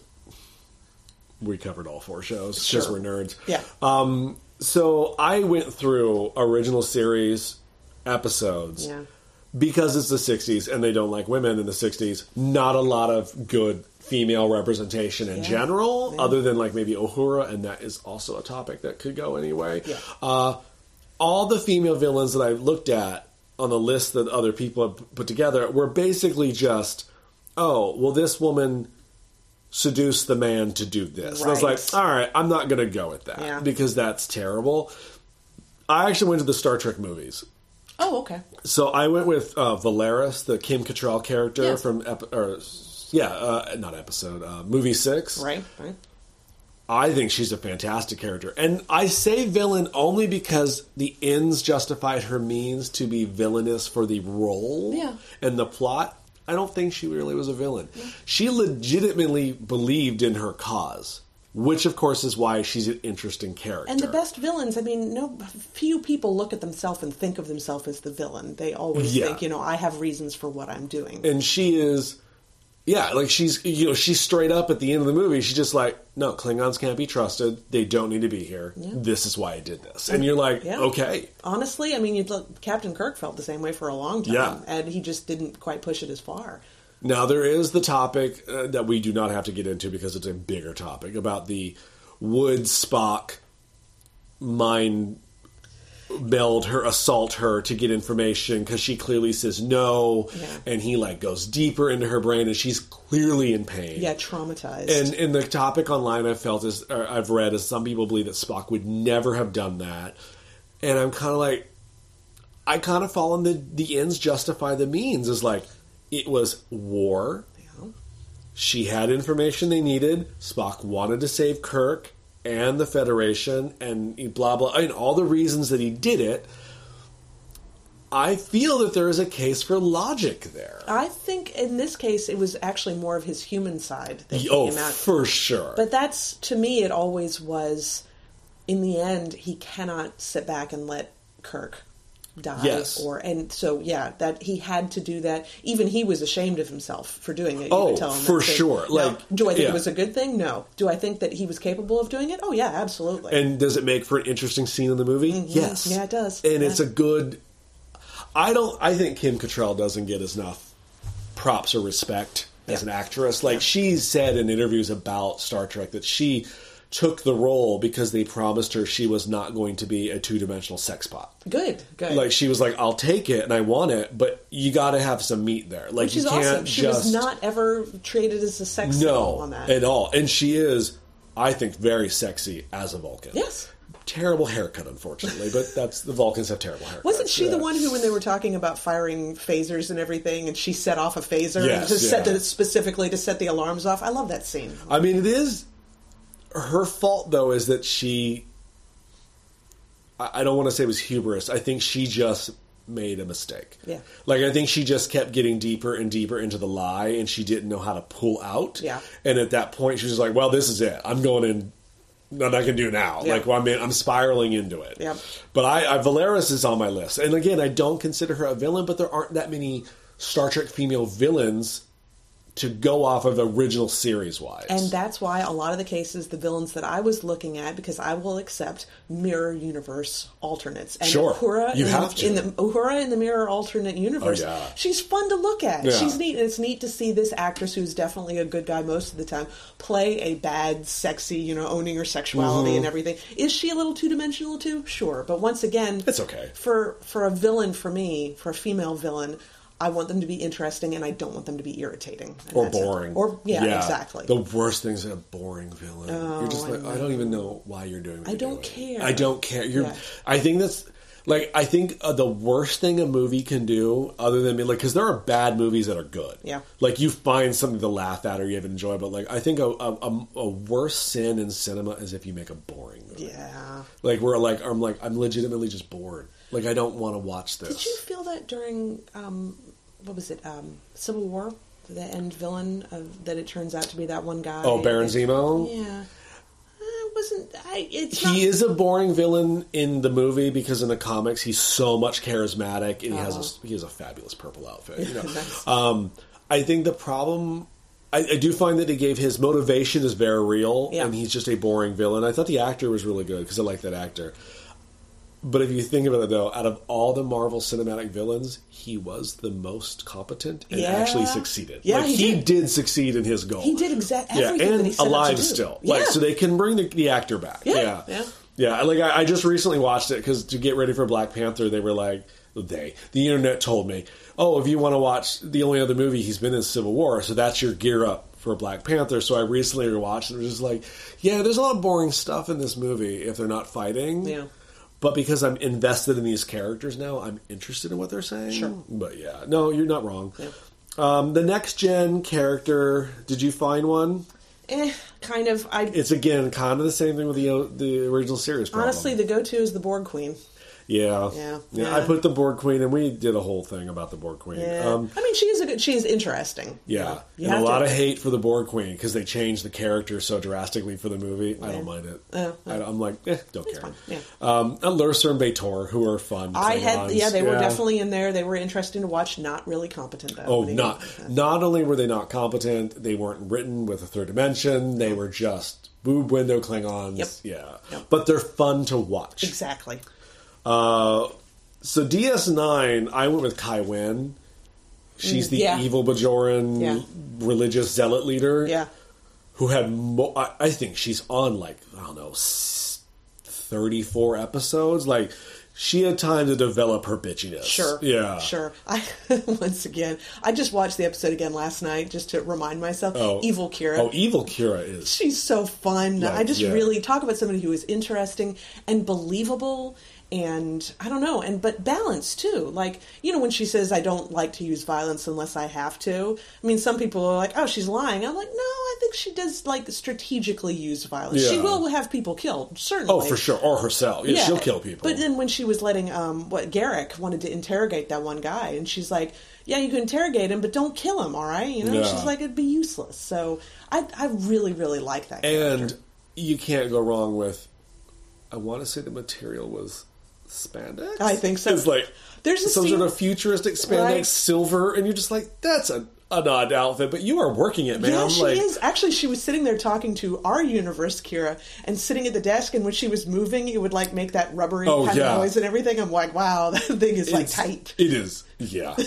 Speaker 1: we covered all four shows because
Speaker 2: Sure.
Speaker 1: we're nerds.
Speaker 2: Yeah.
Speaker 1: Um, so I went through original series episodes
Speaker 2: Yeah.
Speaker 1: Because it's the '60s and they don't like women in the '60s. Not a lot of good female representation in
Speaker 2: Yeah.
Speaker 1: general,
Speaker 2: Yeah.
Speaker 1: other than like maybe Uhura, and that is also a topic that could go anyway.
Speaker 2: Yeah.
Speaker 1: Uh, all the female villains that I looked at on the list that other people have put together were basically just, oh, well, this woman seduced the man to do this. And I was like, all right, I'm not going to go with that because that's terrible. I actually went to the Star Trek movies.
Speaker 2: Oh, okay.
Speaker 1: So I went with uh, Valeris, the Kim Cattrall character
Speaker 2: Yeah.
Speaker 1: from, ep- or, yeah, uh, not episode, uh, movie six.
Speaker 2: Right, right.
Speaker 1: I think she's a fantastic character. And I say villain only because the ends justified her means to be villainous for the role
Speaker 2: Yeah.
Speaker 1: and the plot. I don't think she really was a villain. She legitimately believed in her cause, which of course is why she's an interesting character.
Speaker 2: And the best villains, I mean, no few people look at themselves and think of themselves as the villain. They always
Speaker 1: Yeah.
Speaker 2: think, you know, I have reasons for what I'm doing.
Speaker 1: and she is yeah like she's you know she's straight up at the end of the movie she's just like no klingons can't be trusted they don't need to be here this is why i did this and you're like
Speaker 2: Yeah.
Speaker 1: okay
Speaker 2: Honestly, I mean, you'd look, Captain Kirk felt the same way for a long time,
Speaker 1: Yeah.
Speaker 2: and he just didn't quite push it as far.
Speaker 1: Now there is the topic uh, that we do not have to get into because it's a bigger topic about the would Spock mind meld her, assault her to get information because she clearly says no,
Speaker 2: Yeah.
Speaker 1: and he like goes deeper into her brain and she's clearly in pain.
Speaker 2: Yeah, traumatized.
Speaker 1: And and the topic online I've felt is I've read is some people believe that Spock would never have done that, and I'm kind of like, I kind of fall in the the ends justify the means. Is like it was war.
Speaker 2: Yeah.
Speaker 1: She had information they needed. Spock wanted to save Kirk and the Federation, and blah blah, and all the reasons that he did it. I feel that there is a case for logic there.
Speaker 2: I think in this case, it was actually more of his human side that
Speaker 1: Oh,
Speaker 2: came out.
Speaker 1: for sure.
Speaker 2: But that's to me, it always was. In the end, he cannot sit back and let Kirk die
Speaker 1: Yes.
Speaker 2: or and so yeah that he had to do that even he was ashamed of himself for doing it You
Speaker 1: Oh,
Speaker 2: tell him
Speaker 1: for sure.
Speaker 2: Now,
Speaker 1: Like,
Speaker 2: do i think
Speaker 1: yeah.
Speaker 2: it was a good thing no do i think that he was capable of doing it oh yeah absolutely
Speaker 1: And does it make for an interesting scene in the movie? Yes.
Speaker 2: Mm-hmm. Yeah, it does.
Speaker 1: And
Speaker 2: Yeah.
Speaker 1: it's a good. I don't. I think Kim Cattrall doesn't get enough props or respect as
Speaker 2: Yeah.
Speaker 1: an actress. Like she's said in interviews about Star Trek that she took the role because they promised her she was not going to be a two dimensional sex pot.
Speaker 2: good good
Speaker 1: Like she was like, "I'll take it and I want it, but you got to have some meat there. Like
Speaker 2: which
Speaker 1: you can't
Speaker 2: awesome she
Speaker 1: just
Speaker 2: was not ever treated as a sex
Speaker 1: no
Speaker 2: on that
Speaker 1: at all." And she is, I think, very sexy as a Vulcan
Speaker 2: yes
Speaker 1: terrible haircut, unfortunately. But that's the Vulcans have terrible haircuts.
Speaker 2: Wasn't she the one who, when they were talking about firing phasers and everything, and she set off a phaser
Speaker 1: Yes,
Speaker 2: to set
Speaker 1: yeah.
Speaker 2: the, specifically to set the alarms off? I love that scene.
Speaker 1: I mean, it is her fault though. Is that she? I don't want to say it was hubris. I think she just made a mistake.
Speaker 2: Yeah.
Speaker 1: Like I think she just kept getting deeper and deeper into the lie, and she didn't know how to pull out.
Speaker 2: Yeah.
Speaker 1: And at that point, she was like, "Well, this is it. I'm going in." Nothing I can do now.
Speaker 2: Yeah.
Speaker 1: Like, well, I mean, I'm spiraling into it.
Speaker 2: Yep.
Speaker 1: But I, I, Valeris is on my list, and again, I don't consider her a villain, but there aren't that many Star Trek female villains to go off of original series wise.
Speaker 2: And that's why a lot of the cases, the villains that I was looking at, because I will accept mirror universe alternates. And
Speaker 1: Sure.
Speaker 2: Uhura
Speaker 1: You
Speaker 2: in,
Speaker 1: have to.
Speaker 2: in the Uhura in the mirror alternate universe,
Speaker 1: Oh, yeah.
Speaker 2: she's fun to look at.
Speaker 1: Yeah.
Speaker 2: She's neat, and it's neat to see this actress who's definitely a good guy most of the time play a bad, sexy, you know, owning her sexuality
Speaker 1: Mm-hmm.
Speaker 2: and everything. Is she a little two dimensional too? Sure, but once again,
Speaker 1: It's okay.
Speaker 2: for for a villain for me, for a female villain. I want them to be interesting, and I don't want them to be irritating
Speaker 1: or
Speaker 2: that's it.
Speaker 1: boring.
Speaker 2: Or yeah, exactly.
Speaker 1: The worst thing is a boring villain. you're just
Speaker 2: I
Speaker 1: like, I, don't even know why you're doing.
Speaker 2: I
Speaker 1: you're
Speaker 2: don't
Speaker 1: doing.
Speaker 2: care.
Speaker 1: I don't care. You're.
Speaker 2: Yeah.
Speaker 1: I think that's like I think uh, the worst thing a movie can do, other than be like, because there are bad movies that are good.
Speaker 2: Yeah.
Speaker 1: Like you find something to laugh at or you have enjoy, but like I think a, a, a, a worse sin in cinema is if you make a boring movie.
Speaker 2: yeah.
Speaker 1: Like we're like I'm like I'm legitimately just bored. Like I don't want to watch this.
Speaker 2: Did you feel that during um, what was it, um, Civil War, the end villain of, that it turns out to be that one guy?
Speaker 1: Oh, Baron Zemo.
Speaker 2: Yeah, Uh, it wasn't. I, it's
Speaker 1: He
Speaker 2: not,
Speaker 1: is a boring villain in the movie because in the comics he's so much charismatic and he has a he has a fabulous purple outfit. You know,
Speaker 2: Nice.
Speaker 1: um, I think the problem. I, I do find that he gave his motivation is very real,
Speaker 2: Yeah.
Speaker 1: and he's just a boring villain. I thought the actor was really good because I like that actor. But if you think about it, though, out of all the Marvel cinematic villains, he was the most competent and
Speaker 2: Yeah.
Speaker 1: actually succeeded.
Speaker 2: Yeah,
Speaker 1: like,
Speaker 2: he
Speaker 1: he
Speaker 2: did.
Speaker 1: did. succeed in his goal.
Speaker 2: He did exactly
Speaker 1: yeah, and
Speaker 2: that he set to
Speaker 1: alive still. Like,
Speaker 2: Yeah.
Speaker 1: so they can bring the, the actor back.
Speaker 2: Yeah,
Speaker 1: yeah,
Speaker 2: yeah.
Speaker 1: Like I, I just recently watched it because to get ready for Black Panther, they were like, they, the internet told me, oh, if you want to watch the only other movie he's been in Civil War, so that's your gear up for Black Panther. So I recently rewatched it. and It was just like, yeah, there's a lot of boring stuff in this movie if they're not fighting.
Speaker 2: Yeah.
Speaker 1: But because I'm invested in these characters now, I'm interested in what they're saying.
Speaker 2: Sure.
Speaker 1: But yeah, no, you're not wrong.
Speaker 2: Yeah.
Speaker 1: Um, the next gen character, did you find one?
Speaker 2: eh, kind of. I
Speaker 1: It's again kind of the same thing with the uh, the original series. Problem.
Speaker 2: honestly, the go-to is the Borg Queen.
Speaker 1: Yeah.
Speaker 2: Yeah,
Speaker 1: yeah. I put the Borg Queen, and we did a whole thing about the Borg Queen.
Speaker 2: Yeah,
Speaker 1: Um,
Speaker 2: I mean, she is a good. She is interesting.
Speaker 1: yeah,
Speaker 2: You
Speaker 1: and a lot
Speaker 2: to-
Speaker 1: of hate for the Borg Queen because they changed the character so drastically for the movie. I don't mind it.
Speaker 2: Yeah.
Speaker 1: I, am like, eh, don't care.
Speaker 2: fine, yeah.
Speaker 1: Um, and Lursa and B'Etor, who are fun.
Speaker 2: I had, yeah, they were definitely in there. They were interesting to watch. Not really competent though.
Speaker 1: Oh, not not only were they not competent, they weren't written with a third dimension. They were just boob window Klingons.
Speaker 2: Yep.
Speaker 1: Yeah,
Speaker 2: Yep.
Speaker 1: but they're fun to watch.
Speaker 2: exactly.
Speaker 1: Uh, so DS9, I went with Kai Winn. She's the
Speaker 2: Mm, yeah.
Speaker 1: evil Bajoran
Speaker 2: Yeah.
Speaker 1: religious zealot leader.
Speaker 2: Yeah,
Speaker 1: Who had, mo- I, I think she's on like, I don't know, 34 episodes. Like, she had time to develop her bitchiness.
Speaker 2: sure.
Speaker 1: Yeah.
Speaker 2: sure. I once again, I just watched the episode again last night just to remind myself.
Speaker 1: Oh.
Speaker 2: Evil Kira.
Speaker 1: Oh, evil Kira is.
Speaker 2: She's so fun.
Speaker 1: Like,
Speaker 2: I just
Speaker 1: yeah.
Speaker 2: really talk about somebody who is interesting and believable and I don't know, and but balance too. Like, you know, when she says I don't like to use violence unless I have to. I mean, some people are like, "Oh, she's lying." I'm like, "No, I think she does like strategically use violence. She will have people killed, certainly."
Speaker 1: Oh, for sure. Or herself. Yeah, she'll kill people.
Speaker 2: But then when she was letting um what Garak wanted to interrogate that one guy and she's like, Yeah, you can interrogate him, but don't kill him, all right? You know,
Speaker 1: Yeah.
Speaker 2: she's like it'd be useless. So I I really, really like that
Speaker 1: and
Speaker 2: character.
Speaker 1: you can't go wrong with, I want to say the material was spandex.
Speaker 2: I think so.
Speaker 1: It's like
Speaker 2: There's a
Speaker 1: some
Speaker 2: scene-
Speaker 1: sort of futuristic spandex,
Speaker 2: Right.
Speaker 1: silver, and you're just like, that's a an odd outfit, but you are working it, man.
Speaker 2: Yeah, she
Speaker 1: like,
Speaker 2: is. Actually, she was sitting there talking to our universe, Kira, and sitting at the desk. And when she was moving, it would like make that rubbery
Speaker 1: Oh,
Speaker 2: kind
Speaker 1: yeah.
Speaker 2: of noise and everything. I'm like, wow, that thing is like tight.
Speaker 1: It is, yeah.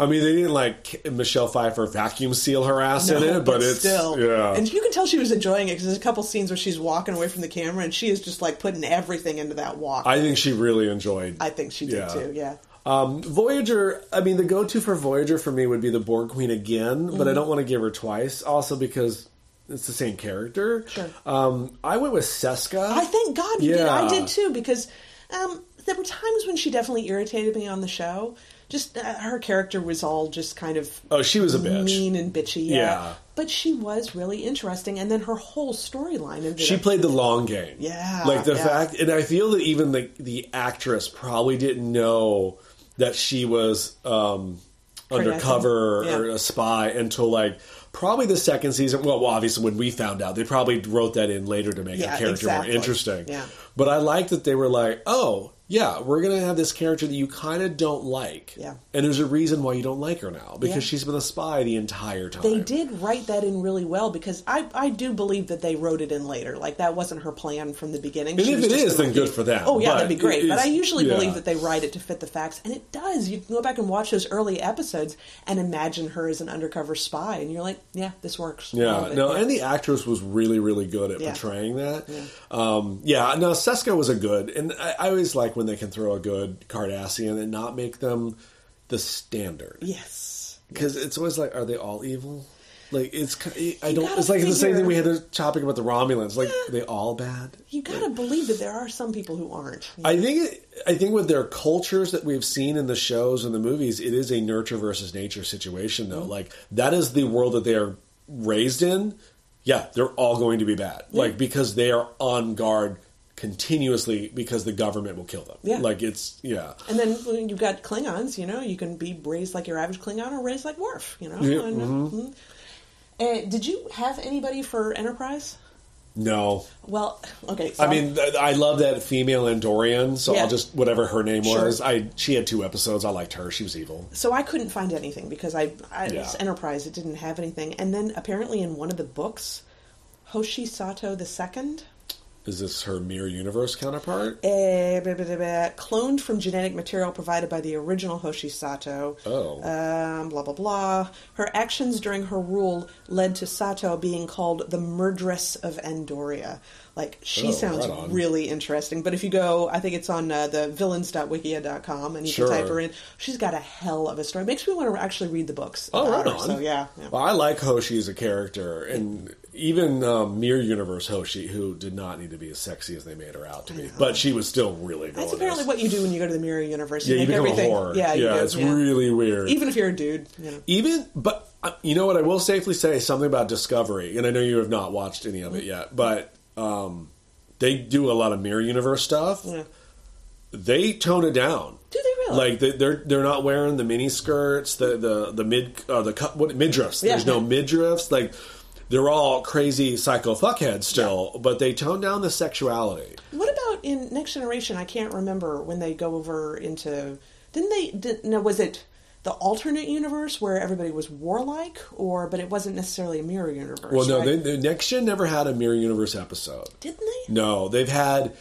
Speaker 1: I mean, they didn't like Michelle Pfeiffer vacuum seal her ass in it, but, it's
Speaker 2: still,
Speaker 1: yeah.
Speaker 2: And you can tell she was enjoying it because there's a couple scenes where she's walking away from the camera, and she is just like putting everything into that walk.
Speaker 1: I, think she really enjoyed.
Speaker 2: I think she did
Speaker 1: Yeah.
Speaker 2: too. Yeah.
Speaker 1: Um, Voyager. I mean, the go-to for Voyager for me would be the Borg Queen again, but
Speaker 2: Mm-hmm.
Speaker 1: I don't want to give her twice. Also because it's the same character.
Speaker 2: Sure.
Speaker 1: Um, I went with Seska.
Speaker 2: I thank God you did. I did too because um, there were times when she definitely irritated me on the show. Just uh, her character was all just kind of
Speaker 1: Oh, she was a bitch.
Speaker 2: mean and bitchy. Yeah.
Speaker 1: Yeah.
Speaker 2: But she was really interesting, and then her whole storyline.
Speaker 1: She played the long game.
Speaker 2: Yeah,
Speaker 1: Like the
Speaker 2: yeah.
Speaker 1: fact, and I feel that even the the actress probably didn't know that she was um, undercover
Speaker 2: Yeah.
Speaker 1: or a spy until like probably the second season. Well, well, obviously when we found out, they probably wrote that in later to make
Speaker 2: Yeah,
Speaker 1: the character
Speaker 2: exactly.
Speaker 1: more interesting.
Speaker 2: Yeah.
Speaker 1: But I like that they were like, oh. Yeah, we're gonna have this character that you kind of don't like,
Speaker 2: Yeah.
Speaker 1: and there's a reason why you don't like her now because
Speaker 2: Yeah.
Speaker 1: she's been a spy the entire time.
Speaker 2: They did write that in really well because I, I do believe that they wrote it in later. Like that wasn't her plan from the beginning.
Speaker 1: And
Speaker 2: She
Speaker 1: if it is, then good for them.
Speaker 2: Oh yeah, that'd be great. But I usually
Speaker 1: yeah.
Speaker 2: believe that they write it to fit the facts, and it does. You can go back and watch those early episodes and imagine her as an undercover spy, and you're like, yeah, this works.
Speaker 1: Yeah, no,
Speaker 2: Yeah.
Speaker 1: and the actress was really, really good at
Speaker 2: Yeah.
Speaker 1: portraying that. Um, yeah, no, Seska was a good, and I, I always like when they can throw a good Cardassian and not make them the standard
Speaker 2: yes.
Speaker 1: because it's always like, are they all evil? Like it's, I don't. It's like the same thing we had the topic about the Romulans. Like, are they all bad?
Speaker 2: You gotta believe that there are some people who aren't.
Speaker 1: I think it, I think with their cultures that we've seen in the shows and the movies, it is a nurture versus nature situation though. Mm-hmm. Like that is the world that they are raised in. Yeah, they're all going to be bad. Like because they are on guard continuously because the government will kill them.
Speaker 2: Yeah.
Speaker 1: Like it's yeah.
Speaker 2: And then you've got Klingons, you know, you can be raised like your average Klingon or raised like Worf, you know.
Speaker 1: Yeah,
Speaker 2: And, uh, mhm. Uh, did you have anybody for Enterprise?
Speaker 1: No.
Speaker 2: Well, okay. So
Speaker 1: I mean, th- I love that female Andorian, so
Speaker 2: Yeah.
Speaker 1: I'll just whatever her name
Speaker 2: Sure.
Speaker 1: was. I she had two episodes. I liked her. She was evil.
Speaker 2: so I couldn't find anything because I, I
Speaker 1: Yeah.
Speaker 2: it's Enterprise. It didn't have anything. And then apparently in one of the books, Hoshi Sato the second,
Speaker 1: Is this her mirror universe counterpart?
Speaker 2: eh, blah, blah, blah, cloned from genetic material provided by the original Hoshi Sato.
Speaker 1: Oh.
Speaker 2: Um, blah blah blah. Her actions during her rule led to Sato being called the murderess of Andoria. Like she
Speaker 1: Oh,
Speaker 2: sounds
Speaker 1: right
Speaker 2: really interesting. But if you go, I think it's on uh, the villains.wikia.com, and you
Speaker 1: Sure.
Speaker 2: can type her in. She's got a hell of a story. Makes me want to actually read the books.
Speaker 1: Oh, right
Speaker 2: her.
Speaker 1: on.
Speaker 2: So yeah, yeah.
Speaker 1: Well, I like Hoshi as a character, and even um, Mirror Universe Hoshi, who did not need to be as sexy as they made her out to be, but she was still really.
Speaker 2: That's apparently what you do when you go to the Mirror Universe.
Speaker 1: Yeah, you become
Speaker 2: everything.
Speaker 1: a whore.
Speaker 2: Yeah, you
Speaker 1: yeah, it's
Speaker 2: yeah.
Speaker 1: really weird.
Speaker 2: Even if you're a dude, you know.
Speaker 1: Even, but uh, you know what? I will safely say something about Discovery, and I know you have not watched any of it yet, but um, they do a lot of Mirror Universe stuff.
Speaker 2: Yeah.
Speaker 1: They tone it down.
Speaker 2: Do they really?
Speaker 1: Like they, they're they're not wearing the mini skirts, the the the mid uh, the what midriffs.
Speaker 2: Yeah.
Speaker 1: There's no midriffs. Like they're all crazy psycho fuckheads still, but they tone down the sexuality.
Speaker 2: What about in Next Generation? I can't remember when they go over into. Didn't they? Did, no, was it the alternate universe where everybody was warlike, or but it wasn't necessarily a mirror universe?
Speaker 1: Well, no,
Speaker 2: right?
Speaker 1: they, the next gen never had a mirror universe episode.
Speaker 2: didn't they?
Speaker 1: No, they've had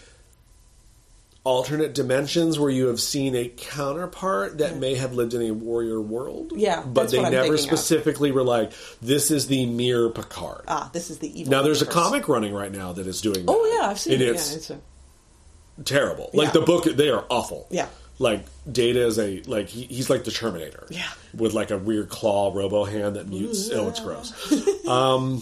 Speaker 1: alternate dimensions where you have seen a counterpart that may have lived in a warrior world.
Speaker 2: Yeah,
Speaker 1: but they never
Speaker 2: thinking of.
Speaker 1: specifically were like, "This is the mirror Picard."
Speaker 2: Ah, this is the evil.
Speaker 1: now, there's a comic running right now that is doing.
Speaker 2: Oh yeah, I've seen
Speaker 1: and
Speaker 2: it.
Speaker 1: It's
Speaker 2: yeah, it's a,
Speaker 1: terrible. Like
Speaker 2: Yeah.
Speaker 1: the book, they are awful.
Speaker 2: Yeah.
Speaker 1: Like Data is a like he, he's like the Terminator.
Speaker 2: Yeah.
Speaker 1: With like a weird claw robo hand that mutes. Oh, it's gross. um,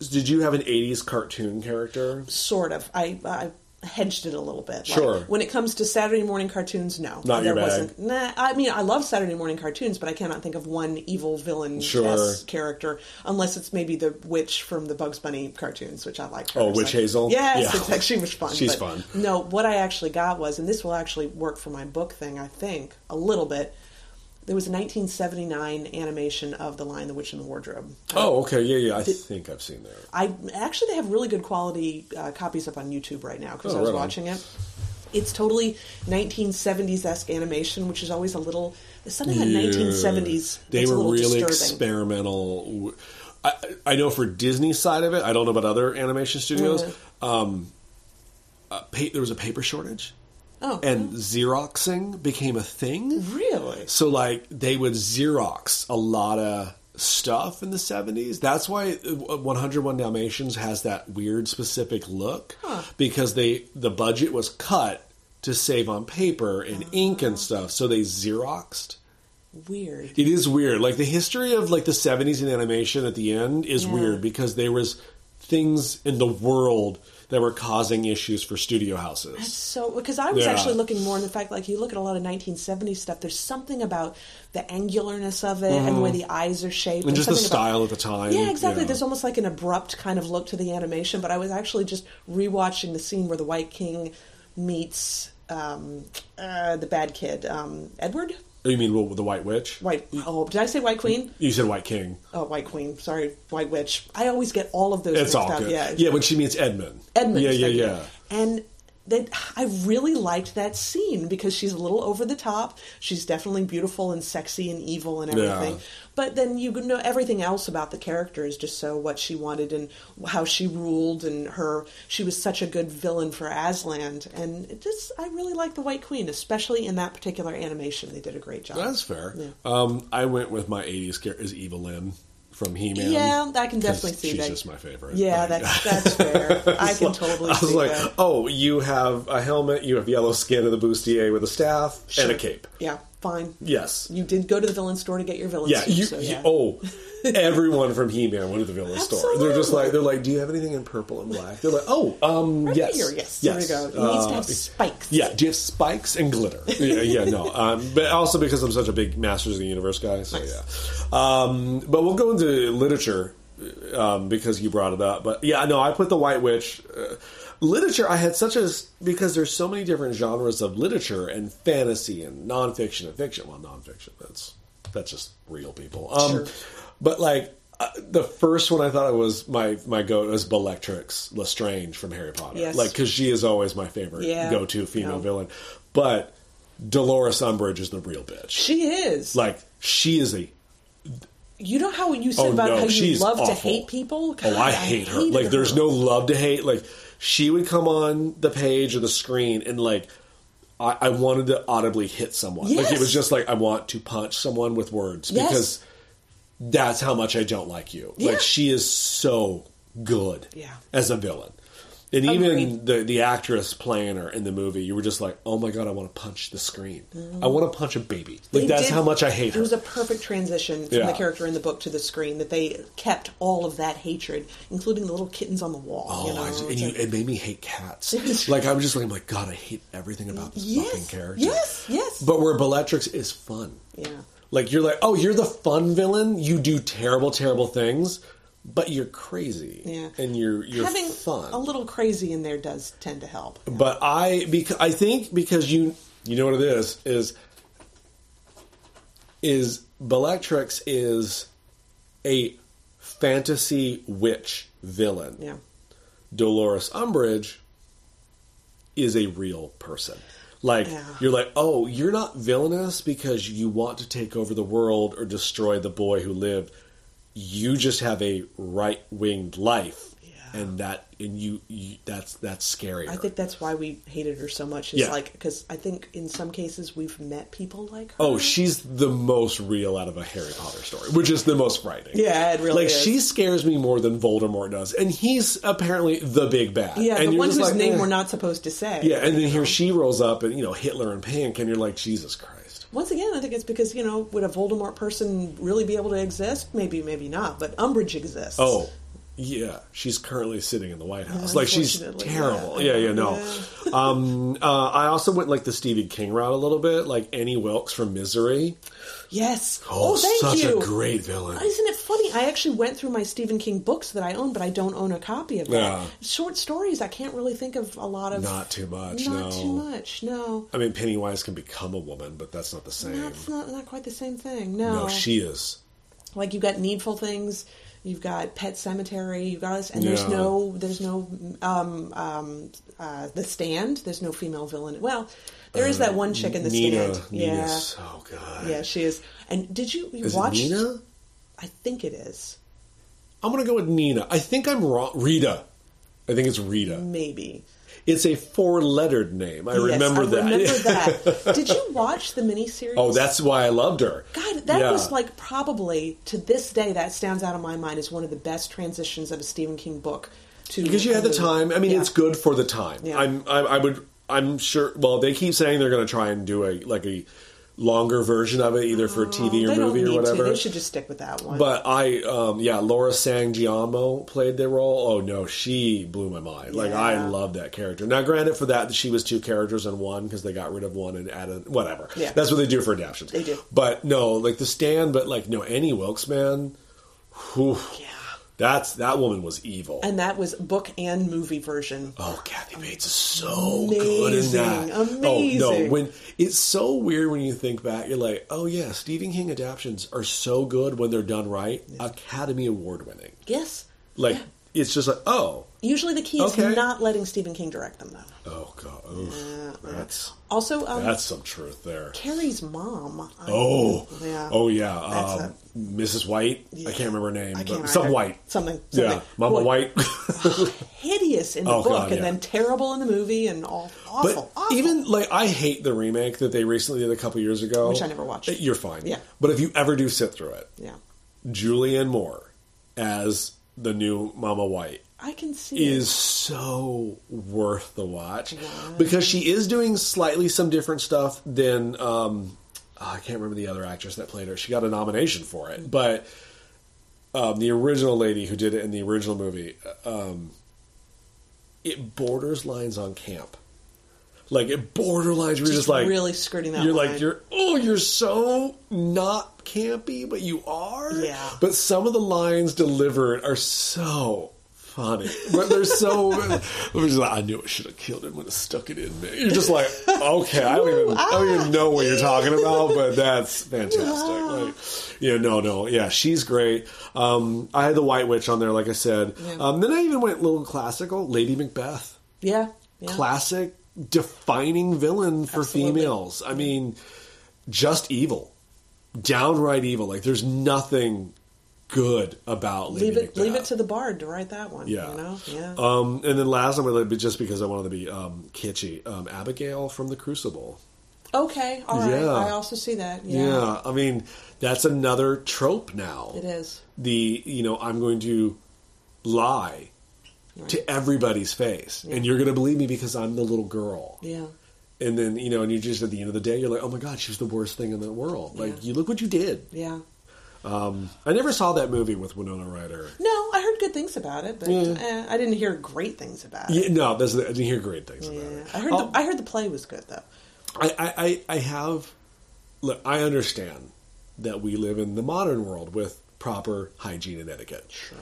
Speaker 1: did you have an '80s cartoon character?
Speaker 2: sort of. I I hedged it a little bit. Like,
Speaker 1: Sure.
Speaker 2: when it comes to Saturday morning cartoons, no,
Speaker 1: Not
Speaker 2: there wasn't. Nah, I mean, I love Saturday morning cartoons, but I cannot think of one evil villain
Speaker 1: Sure.
Speaker 2: character unless it's maybe the witch from the Bugs Bunny cartoons, which I like.
Speaker 1: Oh, Witch
Speaker 2: So-
Speaker 1: Hazel?
Speaker 2: Yes,
Speaker 1: Yeah.
Speaker 2: it's actually was fun.
Speaker 1: She's fun.
Speaker 2: No, what I actually got was, and this will actually work for my book thing. I think a little bit. There was a 1979 animation of The Lion, the Witch, and the Wardrobe.
Speaker 1: Oh, okay, yeah, yeah. I think I've seen that.
Speaker 2: I actually they have really good quality uh, copies up on YouTube right now because
Speaker 1: Oh,
Speaker 2: I was
Speaker 1: right on.
Speaker 2: watching it. It's totally 1970s esque animation, which is always a little. Something in
Speaker 1: Yeah.
Speaker 2: 1970s.
Speaker 1: They were really
Speaker 2: disturbing.
Speaker 1: experimental. I, I know for Disney's side of it, I don't know about other animation studios. Um, uh, pa- there was a paper shortage,
Speaker 2: Oh,
Speaker 1: and Xeroxing became a thing.
Speaker 2: really?
Speaker 1: So, like, they would Xerox a lot of stuff in the 70s. That's why uh, 101 Dalmatians has that weird specific look
Speaker 2: Huh.
Speaker 1: because they the budget was cut to save on paper and ink and stuff. So they Xeroxed.
Speaker 2: Weird.
Speaker 1: It is weird. Like the history of like the 70s in animation at the end is
Speaker 2: Yeah.
Speaker 1: weird because there was things in the world that were causing issues for studio houses.
Speaker 2: So, because I was
Speaker 1: Yeah.
Speaker 2: actually looking more in the fact, like you look at a lot of 1970s stuff, there's something about the angularness of it and the way the eyes are shaped,
Speaker 1: Mm-hmm. And just the
Speaker 2: about-
Speaker 1: style at the time.
Speaker 2: Yeah, exactly.
Speaker 1: Yeah.
Speaker 2: There's almost like an abrupt kind of look to the animation. But I was actually just rewatching the scene where the White King meets um, uh, the bad kid, um, Edward.
Speaker 1: Oh, you mean well, the White Witch?
Speaker 2: White. Oh, did I say White Queen?
Speaker 1: You said White King.
Speaker 2: Oh, White Queen. Sorry, White Witch. I always get all of those
Speaker 1: It's
Speaker 2: mixed
Speaker 1: all
Speaker 2: up.
Speaker 1: good.
Speaker 2: Yeah,
Speaker 1: Yeah, when she meets Edmund.
Speaker 2: Edmund.
Speaker 1: Yeah, yeah, yeah.
Speaker 2: And that I really liked that scene because she's a little over the top. She's definitely beautiful and sexy and evil and everything.
Speaker 1: Yeah.
Speaker 2: But then you know everything else about the character is just so what she wanted and how she ruled and her. She was such a good villain for Aslan, and it just I really like the White Queen, especially in that particular animation. They did a great job.
Speaker 1: That's fair.
Speaker 2: Yeah.
Speaker 1: Um, I went with my 80s character is Evelyn from He-Man.
Speaker 2: Yeah, I can definitely see
Speaker 1: she's
Speaker 2: that.
Speaker 1: just my favorite.
Speaker 2: Yeah,
Speaker 1: Like-
Speaker 2: that's that's fair. I can totally
Speaker 1: I was
Speaker 2: see
Speaker 1: like,
Speaker 2: that.
Speaker 1: oh, you have a helmet, you have yellow skin of the bustier with a staff and a cape.
Speaker 2: Yeah, fine.
Speaker 1: Yes.
Speaker 2: You did go to the villain store to get your villain
Speaker 1: Yeah,
Speaker 2: suit,
Speaker 1: you,
Speaker 2: so
Speaker 1: you- oh, everyone from He-Man went to the villain store. They're just like, they're like, do you have anything in purple and black? They're like, oh, um,
Speaker 2: Right
Speaker 1: yes,
Speaker 2: here, yes.
Speaker 1: yes.
Speaker 2: There we go. It needs to
Speaker 1: Uh,
Speaker 2: have spikes.
Speaker 1: Yeah, do you have spikes and glitter? yeah, yeah, no. Um, but also because I'm such a big Masters of the Universe guy, so yeah. Um, but we'll go into literature um, because you brought it up. But yeah, no, I put the White Witch. Uh, literature, I had such a because there's so many different genres of literature and fantasy and nonfiction and fiction. Well, nonfiction that's that's just real people. Um,
Speaker 2: Sure.
Speaker 1: But like. Uh, the first one I thought it was my my go was Bellatrix Lestrange from Harry Potter,
Speaker 2: Yes.
Speaker 1: like because she is always my favorite
Speaker 2: Yeah.
Speaker 1: go to female
Speaker 2: No.
Speaker 1: villain. But Dolores Umbridge is the real bitch.
Speaker 2: She is.
Speaker 1: Like she is a
Speaker 2: you know how you said
Speaker 1: Oh,
Speaker 2: about
Speaker 1: no,
Speaker 2: how you love to hate people? God,
Speaker 1: oh I hate her.
Speaker 2: hated
Speaker 1: Like there's no love to hate. Like she would come on the page or the screen and like I, I wanted to audibly hit someone. Like it was just like I want to punch someone with words
Speaker 2: Yes.
Speaker 1: because that's how much I don't like you.
Speaker 2: Yeah.
Speaker 1: Like she is so good
Speaker 2: Yeah.
Speaker 1: as a villain. And even the the actress playing her in the movie, you were just like, "Oh my god, I want to punch the screen. Mm. I want to punch a baby." Like.
Speaker 2: They
Speaker 1: that's
Speaker 2: did-
Speaker 1: how much I hate
Speaker 2: It
Speaker 1: her.
Speaker 2: was a perfect transition from
Speaker 1: Yeah.
Speaker 2: the character in the book to the screen. That they kept all of that hatred, including the little kittens on the wall.
Speaker 1: Oh,
Speaker 2: you know?
Speaker 1: And you,
Speaker 2: like-
Speaker 1: it made me hate cats. like I'm just like, oh I'm like, God, I hate everything about this
Speaker 2: Yes,
Speaker 1: fucking character.
Speaker 2: yes, yes.
Speaker 1: But where Bellatrix is fun.
Speaker 2: yeah.
Speaker 1: Like you're like, oh, you're the fun villain. You do terrible, terrible things, but you're crazy.
Speaker 2: Yeah.
Speaker 1: and you're you're
Speaker 2: Having
Speaker 1: fun.
Speaker 2: a little crazy in there does tend to help.
Speaker 1: But I because I think because you you know what it is is is Bellatrix is a fantasy witch villain.
Speaker 2: Yeah.
Speaker 1: Dolores Umbridge is a real person. Like
Speaker 2: Yeah.
Speaker 1: you're like, oh, you're not villainous because you want to take over the world or destroy the boy who lived. You just have a right winged life,
Speaker 2: Yeah.
Speaker 1: and that and you, you that's that's scary.
Speaker 2: I think that's why we hated her so much. Is
Speaker 1: Yeah.
Speaker 2: like because I think in some cases we've met people like her.
Speaker 1: Oh, she's the most real out of a Harry Potter story, which is the most frightening.
Speaker 2: Yeah, it really
Speaker 1: like
Speaker 2: is.
Speaker 1: she scares me more than Voldemort does, and he's apparently the big bad.
Speaker 2: yeah,
Speaker 1: and
Speaker 2: the one whose
Speaker 1: like,
Speaker 2: name
Speaker 1: eh.
Speaker 2: we're not supposed to say.
Speaker 1: Yeah, and then here she rolls up, and you know Hitler in pink, and you're like, Jesus Christ.
Speaker 2: Once again, I think it's because you know, would a Voldemort person really be able to exist? Maybe, maybe not. But Umbridge exists.
Speaker 1: Oh, yeah, she's currently sitting in the White House. like she's terrible.
Speaker 2: yeah.
Speaker 1: Yeah, yeah, no. um, uh, I also went like the Stephen King route a little bit, like Annie Wilkes from Misery.
Speaker 2: yes.
Speaker 1: Oh,
Speaker 2: Oh, thank
Speaker 1: such
Speaker 2: you.
Speaker 1: a great villain.
Speaker 2: Isn't it funny? I actually went through my Stephen King books that I own, but I don't own a copy of them.
Speaker 1: Yeah.
Speaker 2: Short stories, I can't really think of a lot of.
Speaker 1: Not too much.
Speaker 2: Not
Speaker 1: no.
Speaker 2: too much. No.
Speaker 1: I mean, Pennywise can become a woman, but that's not the same.
Speaker 2: That's not not quite the same thing. No.
Speaker 1: No, she is.
Speaker 2: like you've got needful things. You've got Pet Sematary. You've got this, and there's
Speaker 1: Yeah.
Speaker 2: no, there's no, um, um, uh, The Stand. There's no female villain. Well, there is that one chick in The
Speaker 1: Uh, Nina,
Speaker 2: Stand.
Speaker 1: Nina's
Speaker 2: Yeah,
Speaker 1: so good.
Speaker 2: yeah, she is. And did you, you watch?
Speaker 1: Nina?
Speaker 2: I think it is.
Speaker 1: I'm gonna go with Nina. I think I'm wrong. Rita. I think it's Rita.
Speaker 2: Maybe.
Speaker 1: It's a four-lettered name. I
Speaker 2: Yes,
Speaker 1: remember
Speaker 2: I
Speaker 1: that.
Speaker 2: Remember that. Did you watch the miniseries?
Speaker 1: oh, that's why I loved her.
Speaker 2: God, that
Speaker 1: Yeah.
Speaker 2: was like probably to this day that stands out in my mind as one of the best transitions of a Stephen King book. To
Speaker 1: because you had the time. I mean,
Speaker 2: Yeah.
Speaker 1: it's good for the time.
Speaker 2: Yeah.
Speaker 1: I'm. I, I would. I'm sure. Well, they keep saying they're going to try and do a like a longer version of it, either for TV or
Speaker 2: Oh, They don't
Speaker 1: movie or whatever.
Speaker 2: To. They should just stick with that one.
Speaker 1: But I, um, yeah, Laura San Giacomo played the role. Oh no, she blew my mind. Like I love that character. Now, granted, for that she was two characters in one because they got rid of one and added whatever.
Speaker 2: Yeah.
Speaker 1: that's what they do for adaptations.
Speaker 2: They do.
Speaker 1: But no, like the Stand. But like no, Annie Wilkes, man. Whew,
Speaker 2: yeah,
Speaker 1: that's that woman was evil.
Speaker 2: and that was book and movie version.
Speaker 1: Oh, Kathy Bates is so good in that.
Speaker 2: Amazing.
Speaker 1: Oh no, when it's so weird when you think back, you're like, oh yeah, Stephen King adaptations are so good when they're done right, Academy Award winning.
Speaker 2: Yes.
Speaker 1: Like it's just like, oh,
Speaker 2: Usually the key is not letting Stephen King direct them, though.
Speaker 1: oh god, oof, uh, uh, that's
Speaker 2: Also, um,
Speaker 1: that's some truth there.
Speaker 2: Carrie's mom. I-
Speaker 1: Oh,
Speaker 2: yeah.
Speaker 1: oh yeah, um, Mrs. White. I can't remember her name, but some. White.
Speaker 2: Something. something.
Speaker 1: Yeah, Mama
Speaker 2: Boy,
Speaker 1: White.
Speaker 2: Hideous in the
Speaker 1: Oh,
Speaker 2: book,
Speaker 1: God,
Speaker 2: and
Speaker 1: yeah.
Speaker 2: then terrible in the movie, and all awful.
Speaker 1: But
Speaker 2: awful.
Speaker 1: even like I hate the remake that they recently did a couple years ago,
Speaker 2: Which I never watched.
Speaker 1: You're fine,
Speaker 2: Yeah.
Speaker 1: But if you ever do sit through it,
Speaker 2: yeah,
Speaker 1: Julianne Moore as the new Mama White
Speaker 2: I can see
Speaker 1: is
Speaker 2: it.
Speaker 1: so worth the watch because she is doing slightly some different stuff than um, oh, I can't remember the other actress that played her. She got a nomination for it, but um, the original lady who did it in the original movie, um, it borders lines on camp. Like it borderlines, you're just, like
Speaker 2: really skirting that
Speaker 1: You're
Speaker 2: line.
Speaker 1: like you're oh, you're so not campy, but you are.
Speaker 2: Yeah.
Speaker 1: But some of the lines delivered are so funny. But they're so. Like, I knew I should have killed him when I stuck it in me. You're just like, okay, I don't even, I don't even know what you're talking about, but that's fantastic. Like, yeah, no, no, yeah, she's great. Um, I had the White Witch on there, like I said.
Speaker 2: Yeah.
Speaker 1: Um, then I even went a little classical, Lady Macbeth
Speaker 2: yeah, yeah.
Speaker 1: classic defining villain for
Speaker 2: Absolutely.
Speaker 1: females. I mean, just evil, downright evil. Like there's nothing good about Lady
Speaker 2: leave it,
Speaker 1: Macbeth.
Speaker 2: leave it to the bard to write that one.
Speaker 1: Yeah.
Speaker 2: you know, yeah.
Speaker 1: Um, and then last, to just because I wanted to be um, kitschy. Um, Abigail from The Crucible.
Speaker 2: okay, all right.
Speaker 1: Yeah.
Speaker 2: I also see that. Yeah,
Speaker 1: Yeah. I mean that's another trope now.
Speaker 2: it is.
Speaker 1: The you know I'm going to lie to everybody's face, and you're going to believe me because I'm the little girl.
Speaker 2: Yeah,
Speaker 1: and then you know, and you just at the end of the day, you're like, oh my god, she was the worst thing in the world. Like, you look what you did.
Speaker 2: yeah.
Speaker 1: Um, I never saw that movie with Winona Ryder.
Speaker 2: No, I heard good things about it, but
Speaker 1: Yeah.
Speaker 2: eh, I didn't hear great things about it.
Speaker 1: Yeah, no, that's, I didn't hear great things about it.
Speaker 2: I heard.
Speaker 1: Oh,
Speaker 2: the, I heard the play was good though.
Speaker 1: I, I, I, I have. Look, I understand that we live in the modern world with proper hygiene and etiquette.
Speaker 2: Sure.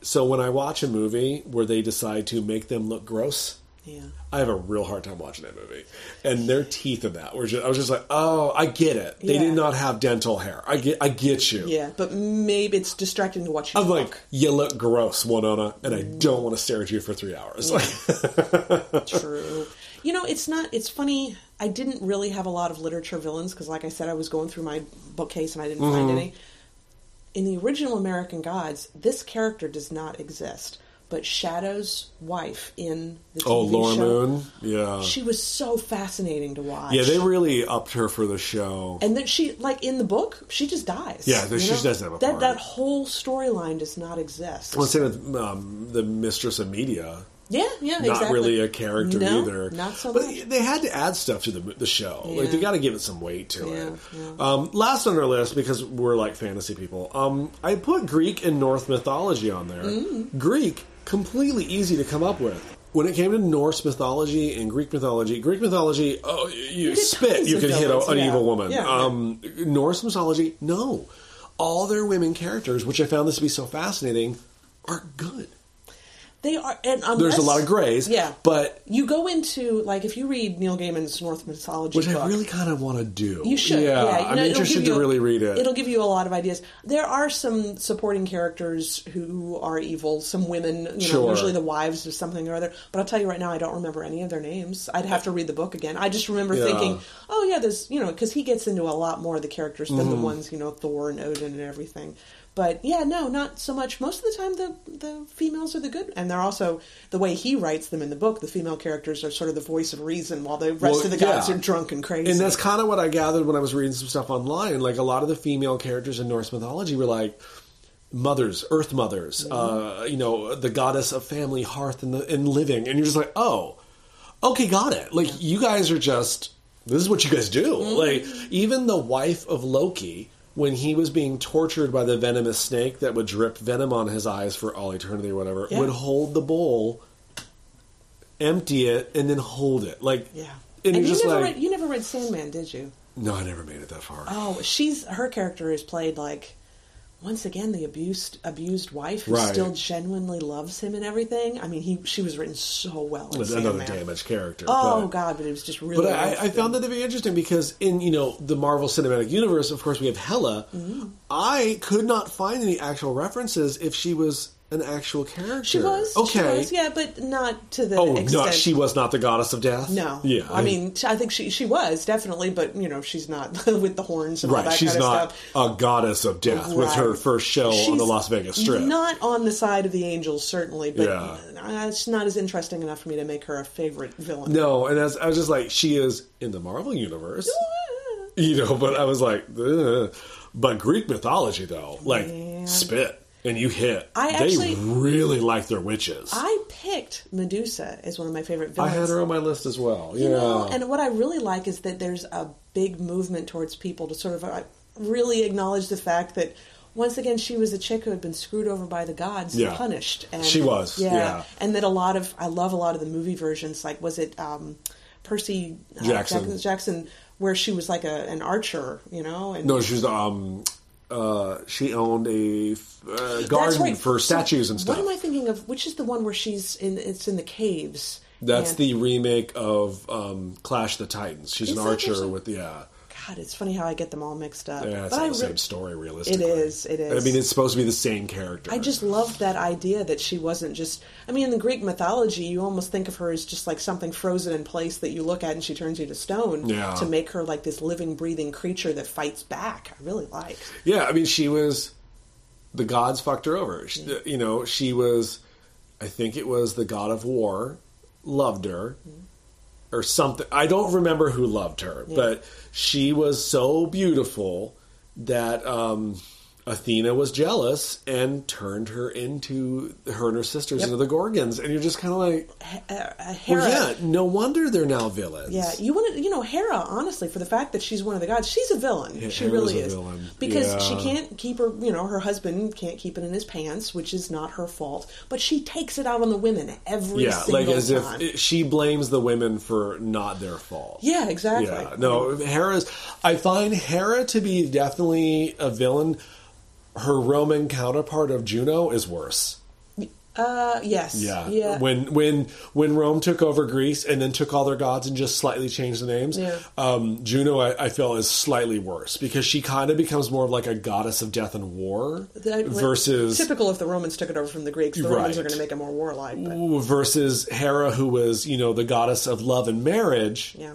Speaker 1: So when I watch a movie where they decide to make them look gross,
Speaker 2: Yeah.
Speaker 1: I have a real hard time watching that movie. And their teeth in that were just, I was just like, oh, I get it. They
Speaker 2: Yeah.
Speaker 1: did not have dental hair. I get, I get you.
Speaker 2: Yeah, but maybe it's distracting to watch.
Speaker 1: I'm
Speaker 2: talk.
Speaker 1: like, you look gross, Winona, and I don't want to stare at you for three hours. Like,
Speaker 2: True. You know, it's not. It's funny. I didn't really have a lot of literature villains because, like I said, I was going through my bookcase and I didn't
Speaker 1: Mm-hmm.
Speaker 2: find any. In the original American Gods, this character does not exist. But Shadow's wife in the TV
Speaker 1: oh, Laura
Speaker 2: show,
Speaker 1: Moon, yeah,
Speaker 2: she was so fascinating to watch.
Speaker 1: yeah, they really upped her for the show.
Speaker 2: And then she, like in the book, she just dies.
Speaker 1: Yeah, she
Speaker 2: know?
Speaker 1: doesn't have a
Speaker 2: that.
Speaker 1: part.
Speaker 2: That whole storyline does not exist.
Speaker 1: Well, same with um, the Mistress of Media.
Speaker 2: yeah, yeah,
Speaker 1: Not
Speaker 2: exactly.
Speaker 1: really a character
Speaker 2: No,
Speaker 1: either.
Speaker 2: Not so
Speaker 1: but
Speaker 2: much.
Speaker 1: they had to add stuff to the the show. Like they got to give it some weight to
Speaker 2: Yeah,
Speaker 1: it.
Speaker 2: yeah.
Speaker 1: Um, last on our list because we're like fantasy people. Um, I put Greek and Norse mythology on there.
Speaker 2: Mm.
Speaker 1: Greek completely easy to come up with. When it came to Norse mythology and Greek mythology, Greek mythology, oh, you, spit, you can hit a, an
Speaker 2: yeah.
Speaker 1: evil woman.
Speaker 2: Yeah, yeah.
Speaker 1: um, Norse mythology, no. All their women characters, which I found this to be so fascinating, are good.
Speaker 2: They are, and unless,
Speaker 1: There's a lot of grays.
Speaker 2: Yeah,
Speaker 1: but
Speaker 2: you go into like if you read Neil Gaiman's Norse mythology,
Speaker 1: which
Speaker 2: book,
Speaker 1: I really kind of want to do.
Speaker 2: You should.
Speaker 1: Yeah,
Speaker 2: Yeah, you
Speaker 1: I'm interested to
Speaker 2: a-
Speaker 1: really read it.
Speaker 2: It'll give you a lot of ideas. There are some supporting characters who are evil. Some women, you know,
Speaker 1: Sure.
Speaker 2: usually the wives of something or other. But I'll tell you right now, I don't remember any of their names. I'd have to read the book again. I just remember
Speaker 1: Yeah.
Speaker 2: thinking, oh yeah, there's you know, because he gets into a lot more of the characters than
Speaker 1: Mm-hmm.
Speaker 2: the ones you know, Thor and Odin and everything. But yeah, no, not so much. Most of the time, the the females are the good, and they're also the way he writes them in the book. The female characters are sort of the voice of reason, while the rest
Speaker 1: Well,
Speaker 2: of the guys
Speaker 1: yeah.
Speaker 2: are drunk and crazy.
Speaker 1: And that's kind of what I gathered when I was reading some stuff online. Like a lot of the female characters in Norse mythology were like mothers, earth mothers, uh, you know, the goddess of family, hearth, and, the, and living. And you're just like, oh, okay, got it. Like you guys are just this is what you guys do.
Speaker 2: Mm-hmm.
Speaker 1: Like even the wife of Loki. When he was being tortured by the venomous snake that would drip venom on his eyes for all eternity or whatever,
Speaker 2: Yeah.
Speaker 1: would hold the bowl, empty it, and then hold it. Like,
Speaker 2: Yeah.
Speaker 1: and,
Speaker 2: And,
Speaker 1: just
Speaker 2: never
Speaker 1: like,
Speaker 2: read you never read Sandman, did you?
Speaker 1: no, I never made it that far.
Speaker 2: Oh, she's her character is played like once again the abused abused wife who
Speaker 1: Right.
Speaker 2: still genuinely loves him and everything. I mean, he she was written so well.
Speaker 1: Another
Speaker 2: Sandman.
Speaker 1: damaged character.
Speaker 2: Oh
Speaker 1: but,
Speaker 2: God, but it was just really.
Speaker 1: But I, I found that to be interesting because in you know the Marvel Cinematic Universe, of course, we have Hela.
Speaker 2: Mm-hmm.
Speaker 1: I could not find any actual references if she was an actual character.
Speaker 2: she was
Speaker 1: okay.
Speaker 2: She was, yeah, but not to the
Speaker 1: Oh
Speaker 2: extent.
Speaker 1: no, she was not the goddess of death.
Speaker 2: No,
Speaker 1: yeah,
Speaker 2: I mean, I think she she was definitely, but you know, she's not with the horns and all
Speaker 1: right.
Speaker 2: that
Speaker 1: She's
Speaker 2: kind of
Speaker 1: not
Speaker 2: stuff.
Speaker 1: a goddess of death with her first show on the Las Vegas Strip.
Speaker 2: Not on the side of the angels, certainly, but
Speaker 1: Yeah.
Speaker 2: uh, it's not as interesting enough for me to make her a favorite villain.
Speaker 1: no, and as, I was just like, she is in the Marvel universe. you know, but I was like, Ugh. but Greek mythology though, like
Speaker 2: Man.
Speaker 1: spit and you hit.
Speaker 2: I
Speaker 1: they
Speaker 2: actually-
Speaker 1: really like their witches.
Speaker 2: I picked Medusa as one of my favorite villains.
Speaker 1: I had her on my list as well.
Speaker 2: You
Speaker 1: yeah,
Speaker 2: know, and what I really like is that there's a big movement towards people to sort of uh, really acknowledge the fact that once again she was a chick who had been screwed over by the gods
Speaker 1: Yeah.
Speaker 2: and punished. And,
Speaker 1: She was, yeah.
Speaker 2: and that a lot of I love a lot of the movie versions. Like was it um, Percy uh,
Speaker 1: Jackson.
Speaker 2: Jackson, where she was like a, an archer, you know? And
Speaker 1: no, she's um, uh, she owned a uh, garden
Speaker 2: right.
Speaker 1: for
Speaker 2: So
Speaker 1: statues and stuff.
Speaker 2: What am I thinking of? Which is the one where she's in? It's in the caves.
Speaker 1: That's
Speaker 2: And-
Speaker 1: the remake of um, Clash the Titans. She's
Speaker 2: Is
Speaker 1: an archer with yeah.
Speaker 2: God, it's funny how I get them all mixed up.
Speaker 1: Yeah, it's
Speaker 2: but
Speaker 1: not
Speaker 2: I
Speaker 1: the
Speaker 2: re-
Speaker 1: same story, realistically.
Speaker 2: It is, it is.
Speaker 1: I mean, it's supposed to be the same character.
Speaker 2: I just loved that idea that she wasn't just. I mean, in the Greek mythology, you almost think of her as just like something frozen in place that you look at and she turns you to stone.
Speaker 1: Yeah.
Speaker 2: To make her like this living, breathing creature that fights back. I really like.
Speaker 1: Yeah, I mean, she was the gods fucked her over. She, You know, she was. I think it was the god of war loved her, mm-hmm. Or something. I don't remember who loved her, but she was so beautiful that um, Athena was jealous and turned her into her and her sisters
Speaker 2: Yep.
Speaker 1: into the Gorgons, and you're just kind of like,
Speaker 2: Uh, uh, Hera.
Speaker 1: well, yeah, no wonder they're now villains.
Speaker 2: Yeah, you want to, you know, Hera. Honestly, for the fact that she's one of the gods, she's a villain.
Speaker 1: Yeah,
Speaker 2: she
Speaker 1: Hera's
Speaker 2: really
Speaker 1: a
Speaker 2: is
Speaker 1: villain.
Speaker 2: because she can't keep her. You know, her husband can't keep it in his pants, which is not her fault. But she takes it out on the women every
Speaker 1: yeah,
Speaker 2: single
Speaker 1: like as
Speaker 2: time.
Speaker 1: if she blames the women for not their fault.
Speaker 2: yeah, exactly.
Speaker 1: Yeah, no, Hera's. I find Hera to be definitely a villain. Her Roman counterpart of Juno is worse.
Speaker 2: Uh, yes.
Speaker 1: Yeah,
Speaker 2: Yeah.
Speaker 1: When when when Rome took over Greece and then took all their gods and just slightly changed the names,
Speaker 2: Yeah.
Speaker 1: um, Juno I, I feel is slightly worse because she kind of becomes more of like a goddess of death and war
Speaker 2: That-
Speaker 1: versus
Speaker 2: typical if the Romans took it over from the Greeks, the Romans are going to make it more warlike. But,
Speaker 1: versus Hera, who was you know the goddess of love and marriage.
Speaker 2: yeah.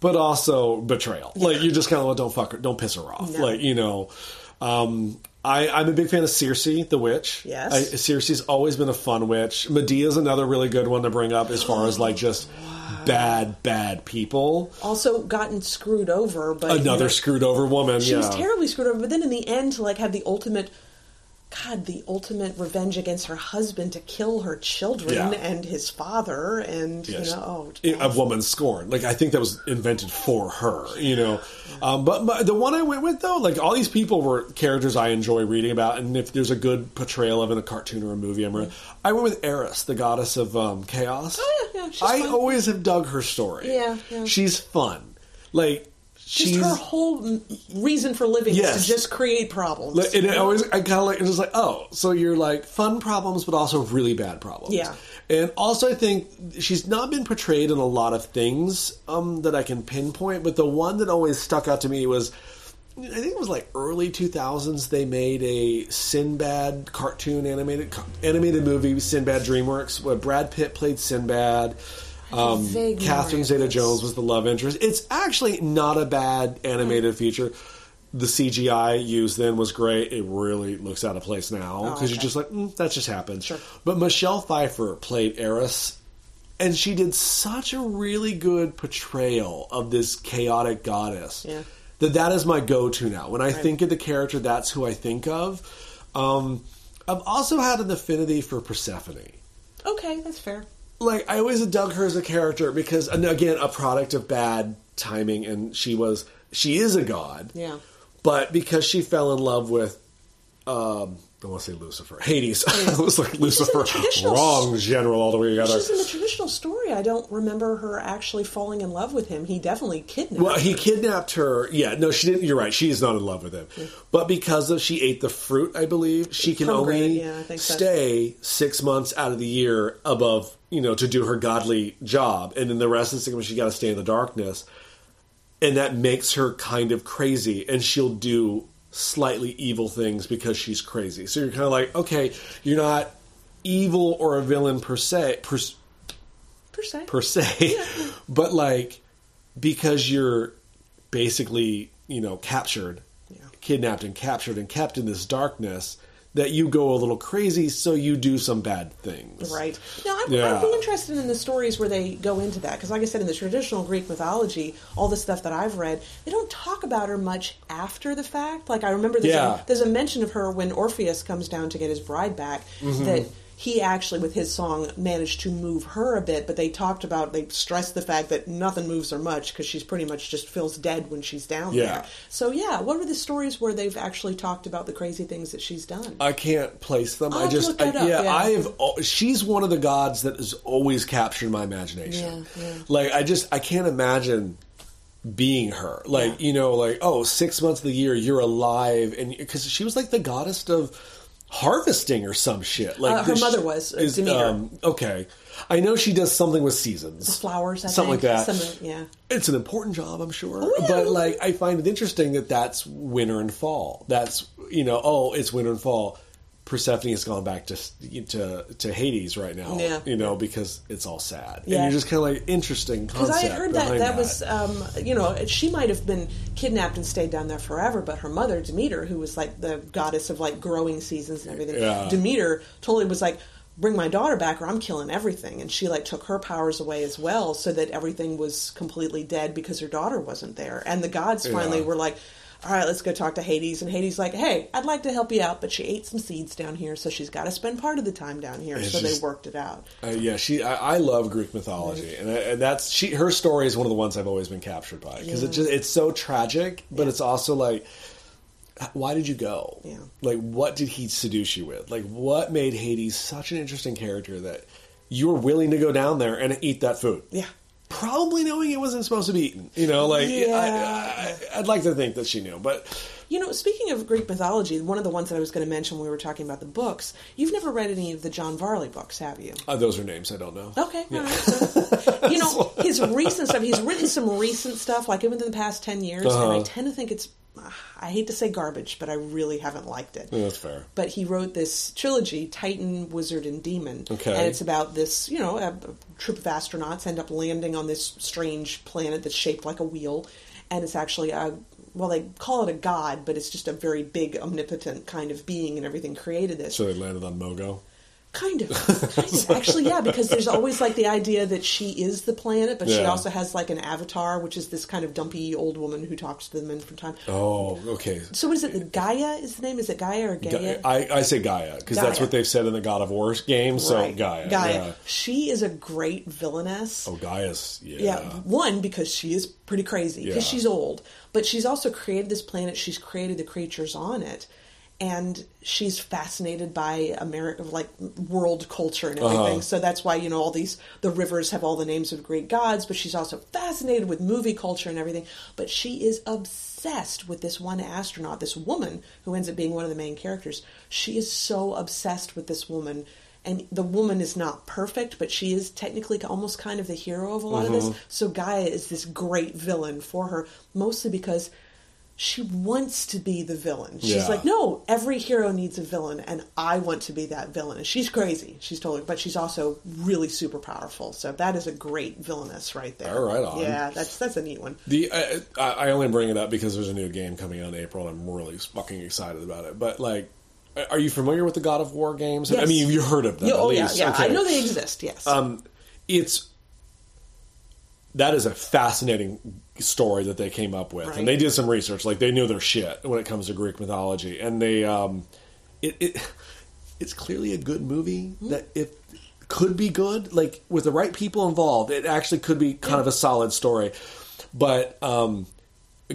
Speaker 1: but also betrayal. Like you just kind of like, don't fuck her, don't piss her off.
Speaker 2: No.
Speaker 1: Like you know, um, I, I'm a big fan of Circe, the witch.
Speaker 2: Yes.
Speaker 1: I, Circe's always been a fun witch. Medea's another really good one to bring up as far as like just bad, bad people.
Speaker 2: Also gotten screwed over, but you
Speaker 1: Another
Speaker 2: know,
Speaker 1: screwed over woman.
Speaker 2: She
Speaker 1: yeah.
Speaker 2: was terribly screwed over, but then in the end, to like have the ultimate, God, the ultimate revenge against her husband to kill her children
Speaker 1: Yeah.
Speaker 2: and his father, and
Speaker 1: Yes.
Speaker 2: you know, oh,
Speaker 1: a woman's scorn. Like I think that was invented for her, you know. Um, but, but the one I went with though, like all these people were characters I enjoy reading about, and if there's a good portrayal of in a cartoon or a movie, I'm. Re- I went with Eris, the goddess of um, chaos.
Speaker 2: Oh, yeah, yeah,
Speaker 1: I
Speaker 2: fun.
Speaker 1: always have dug her story.
Speaker 2: Yeah, yeah.
Speaker 1: she's fun. Like
Speaker 2: Just her whole reason for living
Speaker 1: Yes.
Speaker 2: is to just create problems.
Speaker 1: And it always, I kind of like, it's just like, oh, so you're like fun problems, but also really bad problems.
Speaker 2: Yeah.
Speaker 1: And also, I think she's not been portrayed in a lot of things um, that I can pinpoint, but the one that always stuck out to me was, I think it was like early 2000s. They made a Sinbad cartoon animated animated movie, Sinbad DreamWorks, where Brad Pitt played Sinbad. Um, Catherine Zeta Jones was the love interest. It's actually not a bad animated feature. The CGI used then was great. It really looks out of place now because
Speaker 2: Oh, okay.
Speaker 1: you're just like mm, that just happened.
Speaker 2: Sure.
Speaker 1: But Michelle Pfeiffer played Eris, and she did such a really good portrayal of this chaotic goddess.
Speaker 2: Yeah.
Speaker 1: That that is my go-to now. When I think of the character, that's who I think of. Um, I've also had an affinity for Persephone
Speaker 2: Okay, that's fair.
Speaker 1: Like I always dug her as a character because and again a product of bad timing and she was she is a god
Speaker 2: Yeah.
Speaker 1: but because she fell in love with um I want to say Lucifer. Hades. I was like Lucifer. wrong general all the way together.
Speaker 2: She's in the traditional story. I don't remember her actually falling in love with him. He definitely kidnapped.
Speaker 1: well he
Speaker 2: her.
Speaker 1: kidnapped her. Yeah no she didn't you're right. She is not in love with him. But because of she ate the fruit I believe she can only
Speaker 2: yeah, think so.
Speaker 1: stay six months out of the year above you know to do her godly job. And then the rest of the time she got to stay in the darkness. And that makes her kind of crazy. And she'll do slightly evil things because she's crazy so you're kind of like okay you're not evil or a villain per se per,
Speaker 2: per se.
Speaker 1: per se but like because you're basically you know captured
Speaker 2: Yeah.
Speaker 1: kidnapped and captured and kept in this darkness that you go a little crazy so you do some bad things
Speaker 2: Right. Now, I'm,
Speaker 1: Yeah.
Speaker 2: I'd be interested in the stories where they go into that because, like I said, in the traditional Greek mythology, all the stuff that I've read, they don't talk about her much after the fact. Like I remember there's,
Speaker 1: Yeah.
Speaker 2: a, there's a mention of her when Orpheus comes down to get his bride back
Speaker 1: Mm-hmm.
Speaker 2: that he actually, with his song, managed to move her a bit. But they talked about they stressed the fact that nothing moves her much because she's pretty much just feels dead when she's down
Speaker 1: Yeah.
Speaker 2: there. So yeah, what are the stories where they've actually talked about the crazy things that she's done?
Speaker 1: I can't place them.
Speaker 2: I'll
Speaker 1: I just, I,
Speaker 2: up,
Speaker 1: yeah,
Speaker 2: yeah.
Speaker 1: I've. She's one of the gods that has always captured my imagination.
Speaker 2: Yeah, yeah.
Speaker 1: Like I just, I can't imagine being her. Like
Speaker 2: Yeah.
Speaker 1: you know, like oh, six months of the year you're alive, and because she was like the goddess of harvesting or some shit. Like
Speaker 2: Uh, her mother was, uh, Demeter.
Speaker 1: okay, I know she does something with seasons,
Speaker 2: Flowers, I
Speaker 1: something
Speaker 2: think.
Speaker 1: like that.
Speaker 2: Some- yeah.
Speaker 1: It's an important job, I'm sure.
Speaker 2: Oh, yeah.
Speaker 1: But like, I find it interesting that that's winter and fall. That's you know, oh, it's winter and fall. Persephone has gone back to to to Hades right now.
Speaker 2: Yeah.
Speaker 1: you know, because it's all sad,
Speaker 2: Yeah.
Speaker 1: and you're just kind of like interesting
Speaker 2: Because. I had heard that
Speaker 1: behind
Speaker 2: that was, um, you know, she might have been kidnapped and stayed down there forever, but her mother, Demeter, who was like the goddess of like growing seasons and everything,
Speaker 1: Yeah.
Speaker 2: Demeter totally was like, bring my daughter back or I'm killing everything. And she like took her powers away as well so that everything was completely dead because her daughter wasn't there. And the gods finally
Speaker 1: Yeah.
Speaker 2: were like, all right, let's go talk to Hades. And Hades like, hey, I'd like to help you out, but she ate some seeds down here, so she's got to spend part of the time down here.
Speaker 1: It's
Speaker 2: so
Speaker 1: just-
Speaker 2: they worked it out.
Speaker 1: Uh, yeah, she. I, I love Greek mythology, and, I, and that's she. Her story is one of the ones I've always been captured by because it just it's so tragic, but
Speaker 2: Yeah.
Speaker 1: it's also like, why did you go?
Speaker 2: Yeah.
Speaker 1: Like, what did he seduce you with? Like, what made Hades such an interesting character that you were willing to go down there and eat that food?
Speaker 2: Yeah.
Speaker 1: Probably knowing it wasn't supposed to be eaten. You know, like
Speaker 2: Yeah.
Speaker 1: I, I, I'd like to think that she knew, but
Speaker 2: You know, speaking of Greek mythology, one of the ones that I was going to mention when we were talking about the books, you've never read any of the John Varley books, have you?
Speaker 1: uh, those are names I don't know.
Speaker 2: Okay, all right. So, you know, his recent stuff, he's written some recent stuff, like even within the past 10 years, and I
Speaker 1: Uh-huh.
Speaker 2: tend to think it's, I hate to say garbage, but I really haven't liked it.
Speaker 1: Yeah, that's fair.
Speaker 2: But he wrote this trilogy, Titan, Wizard, and Demon.
Speaker 1: Okay.
Speaker 2: And it's about this, you know, a, a troop of astronauts end up landing on this strange planet that's shaped like a wheel. And it's actually a, well, they call it a god, but it's just a very big, omnipotent kind of being, and everything created this.
Speaker 1: So they landed on Mogo.
Speaker 2: Kind of. kind of. Actually, yeah, because there's always like the idea that she is the planet, but she also has like an avatar, which is this kind of dumpy old woman who talks to the men from time.
Speaker 1: Oh, okay.
Speaker 2: So what is it? The Gaia is the name? Is it Gaia or Gaia?
Speaker 1: Ga- I, I say Gaia because that's what they've said in the God of War game. So
Speaker 2: Right.
Speaker 1: Gaia,
Speaker 2: Gaia.
Speaker 1: yeah.
Speaker 2: She is a great villainess.
Speaker 1: Oh, Gaia's yeah.
Speaker 2: Yeah, one because she is pretty crazy because
Speaker 1: Yeah.
Speaker 2: she's old, but she's also created this planet. She's created the creatures on it, and she's fascinated by America, like world culture and everything. Uh-huh. So that's why you know all these the rivers have all the names of Greek gods, but she's also fascinated with movie culture and everything. But she is obsessed with this one astronaut, this woman who ends up being one of the main characters. She is so obsessed with this woman. And the woman is not perfect, but she is technically almost kind of the hero of a lot of this. Mm-hmm. So Gaia is this great villain for her, mostly because she wants to be the villain. She's
Speaker 1: Yeah.
Speaker 2: like, no, every hero needs a villain, and I want to be that villain. And she's crazy. She's totally, but she's also really super powerful. So that is a great villainess right there.
Speaker 1: All right, on.
Speaker 2: Yeah, that's that's a neat one.
Speaker 1: The I, I I only bring it up because there's a new game coming out in April, and I'm really fucking excited about it. But like, uh, are you familiar with the God of War games? I mean, you heard of them
Speaker 2: Yeah, oh,
Speaker 1: at
Speaker 2: oh yeah,
Speaker 1: least.
Speaker 2: yeah. I
Speaker 1: Okay.
Speaker 2: know they exist. Yes.
Speaker 1: Um, it's that is a fascinating story that they came up with,
Speaker 2: Right.
Speaker 1: and they did some research. Like they knew their shit when it comes to Greek mythology, and they um, it, it it's clearly a good movie
Speaker 2: Hmm.
Speaker 1: that it could be good. Like with the right people involved, it actually could be kind of a solid story. But um,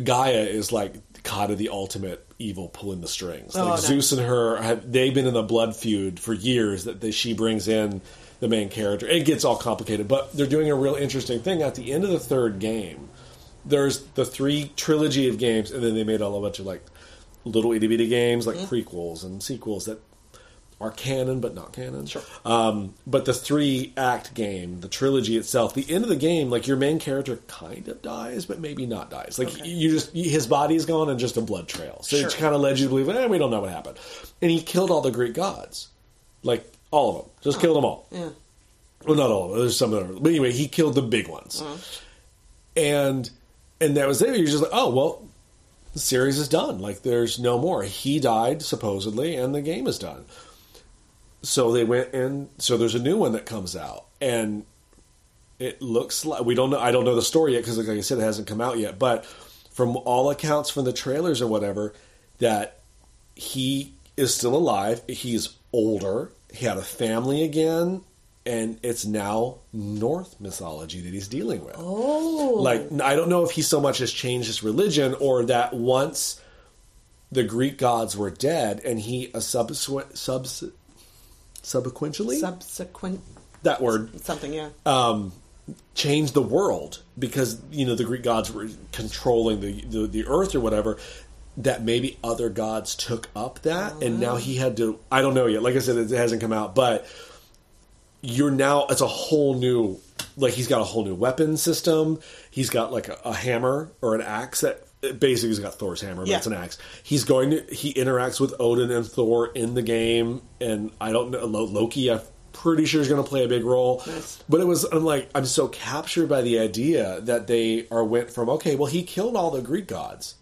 Speaker 1: Gaia is like kind of the ultimate evil pulling the strings.
Speaker 2: Oh,
Speaker 1: like
Speaker 2: no.
Speaker 1: Zeus and her have they've been in a blood feud for years that they, she brings in the main character. It gets all complicated, but they're doing a real interesting thing at the end of the third game. There's the three trilogy of games, and then they made all a whole bunch of like little itty bitty games, like prequels and sequels that are canon but not canon.
Speaker 2: Sure.
Speaker 1: Um, but the three act game, the trilogy itself, the end of the game, like your main character kind of dies, but maybe not dies. Like
Speaker 2: Okay.
Speaker 1: you just his body's gone and just a blood trail. So
Speaker 2: Sure.
Speaker 1: it kind of led you to believe, eh, we don't know what happened. And he killed all the Greek gods, like all of them, just killed them all.
Speaker 2: yeah.
Speaker 1: Well, not all of them. There's some of them, but anyway, he killed the big ones, and and that was it. You're just like, oh well, the series is done. Like there's no more. He died supposedly, and the game is done. So they went and so there's a new one that comes out, and it looks like we don't know. I don't know the story yet because, like I said, it hasn't come out yet. But from all accounts, from the trailers or whatever, that he is still alive. He's older. He had a family again, and it's now Norse mythology that he's dealing with.
Speaker 2: Oh,
Speaker 1: Like I don't know if he so much has changed his religion or that once the Greek gods were dead and he a subsequent subs subsequently
Speaker 2: subsequent
Speaker 1: that word
Speaker 2: something. Yeah.
Speaker 1: um, changed the world because you know the Greek gods were controlling the, the the earth or whatever. That maybe other gods took up that, and now he had to. I don't know yet. Like I said, it hasn't come out, but you're now. It's a whole new. Like he's got a whole new weapon system. He's got like a, a hammer or an axe that. Basically, he's got Thor's hammer, but
Speaker 2: Yeah.
Speaker 1: it's an axe. He's going to. He interacts with Odin and Thor in the game, and I don't know Loki. I'm pretty sure is going to play a big role.
Speaker 2: Nice.
Speaker 1: But it was. I'm like, I'm so captured by the idea that they are went from okay, well, he killed all the Greek gods.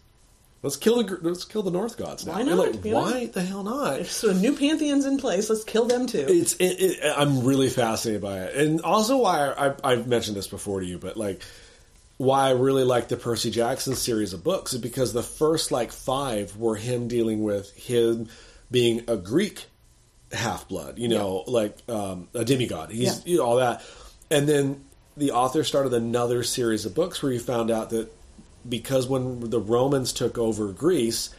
Speaker 1: Let's kill the let's kill the Norse gods now.
Speaker 2: Why not?
Speaker 1: Like,
Speaker 2: Yeah.
Speaker 1: why the hell not?
Speaker 2: So new pantheons in place. Let's kill them too.
Speaker 1: It's it, it, I'm really fascinated by it, and also why I, I've mentioned this before to you, but like why I really like the Percy Jackson series of books is because the first like five were him dealing with him being a Greek half blood, you know, like um, a demigod. He's
Speaker 2: Yeah.
Speaker 1: you know, all that, and then the author started another series of books where he found out that because when the Romans took over Greece,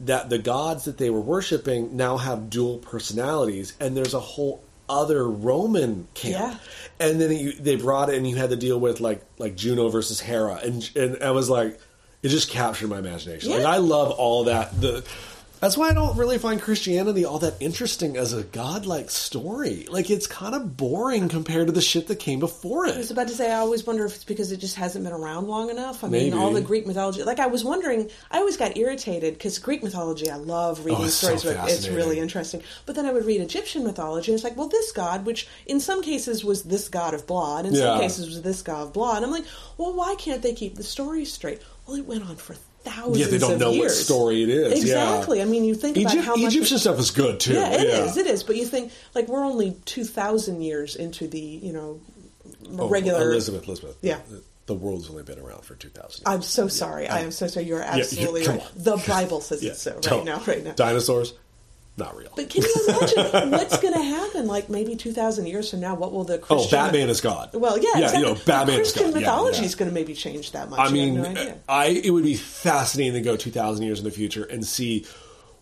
Speaker 1: that the gods that they were worshiping now have dual personalities, and there's a whole other Roman camp.
Speaker 2: Yeah.
Speaker 1: And then you, they brought it, and you had to deal with like like Juno versus Hera, and and I was like, it just captured my imagination. Like I love all that. The that's why I don't really find Christianity all that interesting as a godlike story. Like it's kind of boring compared to the shit that came before it.
Speaker 2: I was about to say, I always wonder if it's because it just hasn't been around long enough. I mean, all the Greek mythology. Like, I was wondering, I always got irritated because Greek mythology, I love reading
Speaker 1: Oh, it's so
Speaker 2: stories. about it's really interesting. But then I would read Egyptian mythology, and it's like, well, this god, which in some cases was this god of blood, in some cases was this god of blood. I'm like, well, why can't they keep the story straight? Well, it went on for thousands
Speaker 1: Yeah, they don't know what story it is. yeah.
Speaker 2: Exactly. I mean, you think about how much.
Speaker 1: Egyptian stuff is good too.
Speaker 2: Yeah, it is. It is. But you think like we're only two thousand years into the you know
Speaker 1: Oh,
Speaker 2: regular.
Speaker 1: Elizabeth, Elizabeth.
Speaker 2: Yeah.
Speaker 1: The world's only been around for 2,000.
Speaker 2: I'm so sorry. I am so sorry. You're absolutely right.
Speaker 1: on.
Speaker 2: The Bible says
Speaker 1: Yeah,
Speaker 2: it so right now. Right now.
Speaker 1: Dinosaurs, not real.
Speaker 2: But can you imagine what's going to happen? Like maybe two thousand years from now, what will the
Speaker 1: oh,
Speaker 2: Christian?
Speaker 1: oh, Batman is God.
Speaker 2: Well, yeah,
Speaker 1: yeah,
Speaker 2: exactly.
Speaker 1: you know, Batman is
Speaker 2: Christian
Speaker 1: God.
Speaker 2: Mythology
Speaker 1: yeah.
Speaker 2: is going to maybe change that much.
Speaker 1: I mean,
Speaker 2: have no.
Speaker 1: I it would be fascinating to go 2,000 years in the future and see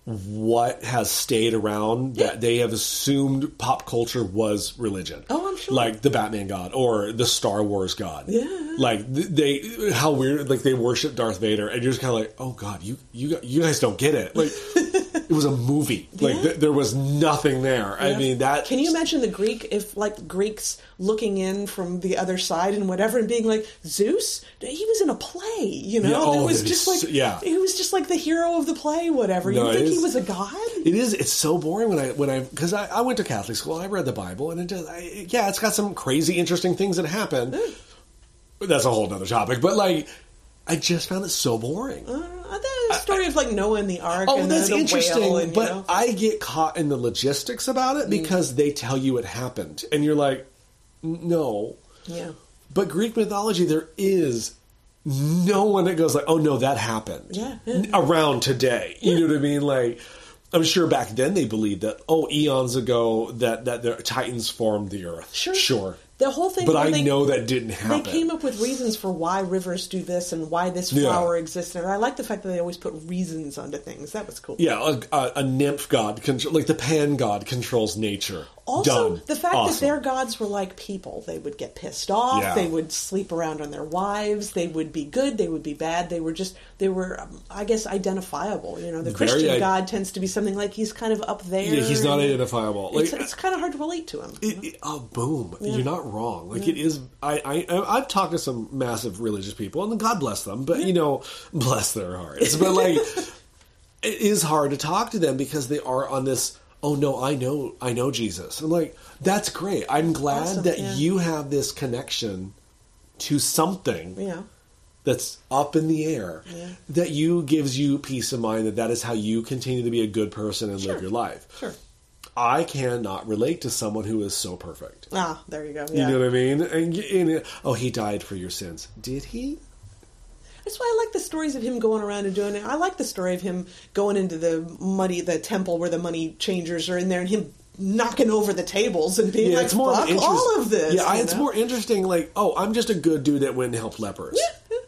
Speaker 1: what has stayed around that they have assumed pop culture was religion.
Speaker 2: Oh, I'm sure.
Speaker 1: Like the Batman God or the Star Wars God.
Speaker 2: Yeah.
Speaker 1: Like they, how weird. Like they worship Darth Vader, and you're just kind of like, oh God, you you you guys don't get it. Like it was a movie. Like
Speaker 2: Yeah.
Speaker 1: th- there was nothing there. I mean that.
Speaker 2: Can you imagine the Greek if like Greeks looking in from the other side and whatever and being like Zeus? He was in a play, you know.
Speaker 1: Yeah, oh,
Speaker 2: it was just like
Speaker 1: yeah.
Speaker 2: he was just like the hero of the play, whatever. You think he was a god?
Speaker 1: It is. It's so boring when I when I because I, I went to Catholic school. I read the Bible, and it just I, yeah, it's got some crazy interesting things that happen. That's a whole other topic, but like I just found it so boring.
Speaker 2: Uh, the story of like Noah and the ark.
Speaker 1: Oh,
Speaker 2: and
Speaker 1: that's interesting,
Speaker 2: and,
Speaker 1: but
Speaker 2: know. Mm.
Speaker 1: I get caught in the logistics about it because they tell you it happened, and you're like, no.
Speaker 2: yeah.
Speaker 1: But Greek mythology, there is no one that goes like, "Oh no, that happened."
Speaker 2: Yeah, yeah.
Speaker 1: Around today, you know what I mean? Like, I'm sure back then they believed that. Oh, eons ago, that that the Titans formed the Earth.
Speaker 2: Sure.
Speaker 1: sure.
Speaker 2: The whole thing.
Speaker 1: But I
Speaker 2: they-
Speaker 1: know that didn't happen.
Speaker 2: They came up with reasons for why rivers do this and why this
Speaker 1: Yeah.
Speaker 2: flower exists. And I like the fact that they always put reasons onto things. That was cool.
Speaker 1: Yeah, a, a, a nymph god, like the pan god, controls nature.
Speaker 2: Also,
Speaker 1: Done.
Speaker 2: the fact
Speaker 1: Awesome.
Speaker 2: that their gods were like people. They would get pissed off.
Speaker 1: Yeah.
Speaker 2: They would sleep around on their wives. They would be good. They would be bad. They were just, they were, um, I guess, identifiable. You know, the
Speaker 1: Very
Speaker 2: Christian
Speaker 1: i-
Speaker 2: God tends to be something like he's kind of up there.
Speaker 1: yeah, he's not identifiable. Like,
Speaker 2: It's, it's kind of hard to relate to him.
Speaker 1: It, it- oh, boom! You're not wrong. Like it is. I, I I've talked to some massive religious people, and God bless them. But you know, bless their hearts. But like, it is hard to talk to them because they are on this. Oh no, I know, I know Jesus. I'm like, that's great. I'm glad
Speaker 2: Awesome,
Speaker 1: that
Speaker 2: yeah.
Speaker 1: you have this connection to something
Speaker 2: yeah.
Speaker 1: that's up in the air
Speaker 2: Yeah.
Speaker 1: that you gives you peace of mind that that is how you continue to be a good person and
Speaker 2: Sure.
Speaker 1: live your life.
Speaker 2: Sure.
Speaker 1: I cannot relate to someone who is so perfect.
Speaker 2: Ah, there you go.
Speaker 1: You know what I mean? And, and oh, he died for your sins. Did he?
Speaker 2: That's why I like the stories of him going around and doing it. I like the story of him going into the money, the temple where the money changers are in there, and him knocking over the tables and being
Speaker 1: Yeah,
Speaker 2: like,
Speaker 1: it's more
Speaker 2: "Fuck
Speaker 1: interest-
Speaker 2: all of this."
Speaker 1: Yeah, I, it's
Speaker 2: know?
Speaker 1: more interesting. Like, oh, I'm just a good dude that went and helped lepers.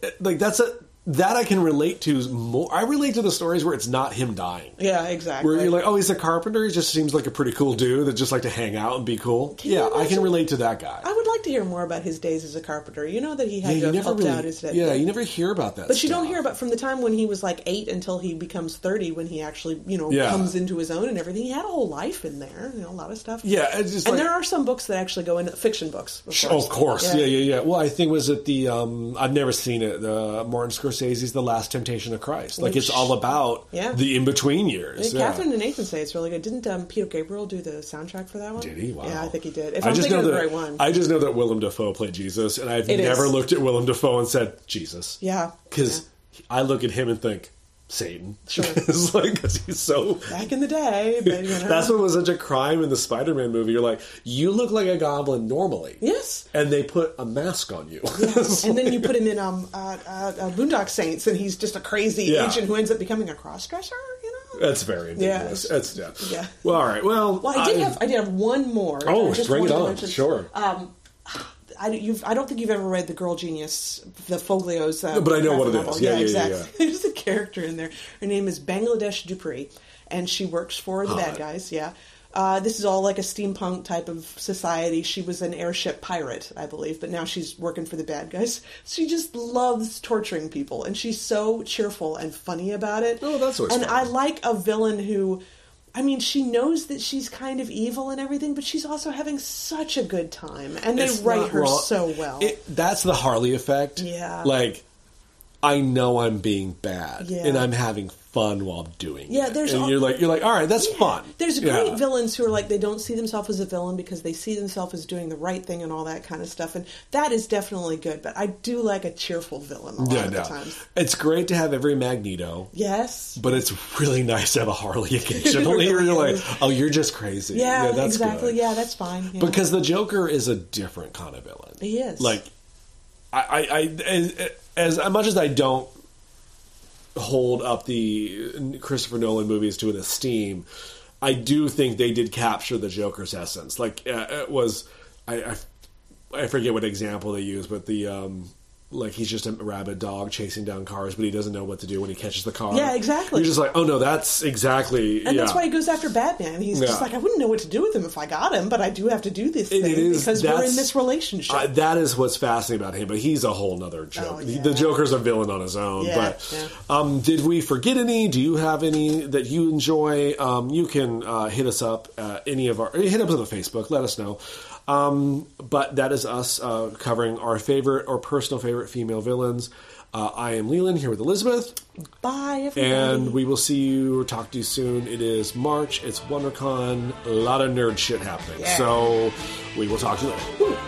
Speaker 2: Yeah.
Speaker 1: Like that's a that I can relate to more. I relate to the stories where it's not him dying.
Speaker 2: Yeah, exactly.
Speaker 1: Where you're like, oh, he's a carpenter. He just seems like a pretty cool dude that just like to hang out and be cool.
Speaker 2: Can
Speaker 1: yeah, I can relate to that guy.
Speaker 2: I would like to hear more about his days as a carpenter. You know that he had
Speaker 1: yeah,
Speaker 2: to
Speaker 1: you
Speaker 2: have
Speaker 1: never
Speaker 2: helped
Speaker 1: really.
Speaker 2: out his day.
Speaker 1: yeah, you never hear about that.
Speaker 2: But you don't hear about from the time when he was like eight until he becomes thirty, when he actually, you know,
Speaker 1: Yeah.
Speaker 2: comes into his own and everything. He had a whole life in there, you know, a lot of stuff.
Speaker 1: Yeah, it's just
Speaker 2: and
Speaker 1: like,
Speaker 2: there are some books that actually go into fiction books. Of
Speaker 1: Oh,
Speaker 2: course,
Speaker 1: of course. Yeah. yeah, yeah, Well, I think was it the um I've never seen it. The Martin Scorsese's The Last Temptation of Christ. Like it's all about
Speaker 2: Yeah.
Speaker 1: the in between years.
Speaker 2: Yeah. Catherine and Nathan say it's really good. Didn't um, Peter Gabriel do the soundtrack for that one?
Speaker 1: Did he? Wow.
Speaker 2: Yeah, I think he did. If
Speaker 1: I
Speaker 2: I'm
Speaker 1: just
Speaker 2: thinking
Speaker 1: know
Speaker 2: of the
Speaker 1: that
Speaker 2: right one.
Speaker 1: I just know that Willem Dafoe played Jesus, and I've
Speaker 2: It
Speaker 1: never
Speaker 2: is.
Speaker 1: looked at Willem Dafoe and said Jesus.
Speaker 2: yeah,
Speaker 1: because
Speaker 2: yeah.
Speaker 1: I look at him and think Satan.
Speaker 2: Sure.
Speaker 1: it's like because he's so.
Speaker 2: back in the day, but you know.
Speaker 1: That's what was such a crime in the Spider-Man movie. You're like, you look like a goblin normally,
Speaker 2: yes.
Speaker 1: and they put a mask on you. It's
Speaker 2: And then you put him in um, uh, uh, uh, Boondock Saints, and he's just a crazy
Speaker 1: Yeah.
Speaker 2: agent who ends up becoming a crossdresser. You know.
Speaker 1: That's very ambiguous.
Speaker 2: Yeah.
Speaker 1: That's yeah.
Speaker 2: Yeah.
Speaker 1: Well, all right. Well,
Speaker 2: Well, I did have I did have one more.
Speaker 1: Oh,
Speaker 2: just
Speaker 1: bring it on.
Speaker 2: mention-
Speaker 1: Sure.
Speaker 2: Um, I, you've, I don't think you've ever read The Girl Genius, the Foglio's. Uh,
Speaker 1: But I know what it
Speaker 2: graphic
Speaker 1: is.
Speaker 2: novel.
Speaker 1: Yeah, yeah, yeah,
Speaker 2: exactly. There's a character in there. Her name is Bangladesh Dupree, and she works for the bad guys. Yeah. Uh, this is all like a steampunk type of society. She was an airship pirate, I believe, but now she's working for the bad guys. She just loves torturing people, and she's so cheerful and funny about it.
Speaker 1: Oh, that's always
Speaker 2: And
Speaker 1: fun.
Speaker 2: I like a villain who I mean, she knows that she's kind of evil and everything, but she's also having such a good time, and they
Speaker 1: It's
Speaker 2: write her
Speaker 1: wrong.
Speaker 2: so well.
Speaker 1: It, that's the Harley effect.
Speaker 2: Yeah.
Speaker 1: Like, I know I'm being bad,
Speaker 2: Yeah.
Speaker 1: and I'm having fun while doing it.
Speaker 2: Yeah,
Speaker 1: it.
Speaker 2: there's
Speaker 1: and
Speaker 2: al-
Speaker 1: you're like, you're like, all right, that's
Speaker 2: Yeah.
Speaker 1: fun.
Speaker 2: There's
Speaker 1: Yeah.
Speaker 2: great villains who are like they don't see themselves as a villain because they see themselves as doing the right thing and all that kind of stuff, and that is definitely good. But I do like a cheerful villain a lot
Speaker 1: Yeah,
Speaker 2: of
Speaker 1: no.
Speaker 2: the times.
Speaker 1: It's great to have every Magneto,
Speaker 2: Yes.
Speaker 1: but it's really nice to have a Harley occasionally. where you're like, oh, you're just crazy.
Speaker 2: Yeah,
Speaker 1: that's
Speaker 2: exactly.
Speaker 1: good.
Speaker 2: Yeah, that's fine. yeah.
Speaker 1: Because the Joker is a different kind of villain.
Speaker 2: He is.
Speaker 1: Like, I, I, I as, as much as I don't hold up the Christopher Nolan movies to an esteem, I do think they did capture the Joker's essence. Like, uh, it was, I, I, I forget what example they used, but the, um, like he's just a rabid dog chasing down cars, but he doesn't know what to do when he catches the car.
Speaker 2: Yeah, exactly.
Speaker 1: You're just like, oh no, that's exactly.
Speaker 2: And
Speaker 1: yeah.
Speaker 2: that's why he goes after Batman. He's just like, I wouldn't know what to do with him if I got him, but I do have to do this
Speaker 1: It
Speaker 2: thing
Speaker 1: is-
Speaker 2: because we're in this relationship.
Speaker 1: Uh, that is what's fascinating about him, but he's a whole nother joke.
Speaker 2: Oh, yeah.
Speaker 1: The Joker's a villain on his own.
Speaker 2: Yeah,
Speaker 1: but
Speaker 2: yeah.
Speaker 1: Um, did we forget any? Do you have any that you enjoy? Um, you can uh, hit us up. Uh, any of our hit us on the Facebook. Let us know. Um, but that is us uh, covering our favorite or personal favorite female villains. Uh, I am Leland here with Elizabeth,
Speaker 2: Bye, everybody.
Speaker 1: and we will see you or talk to you soon. It is March. It's WonderCon. A lot of nerd shit happening.
Speaker 2: Yeah.
Speaker 1: So we will talk to you later.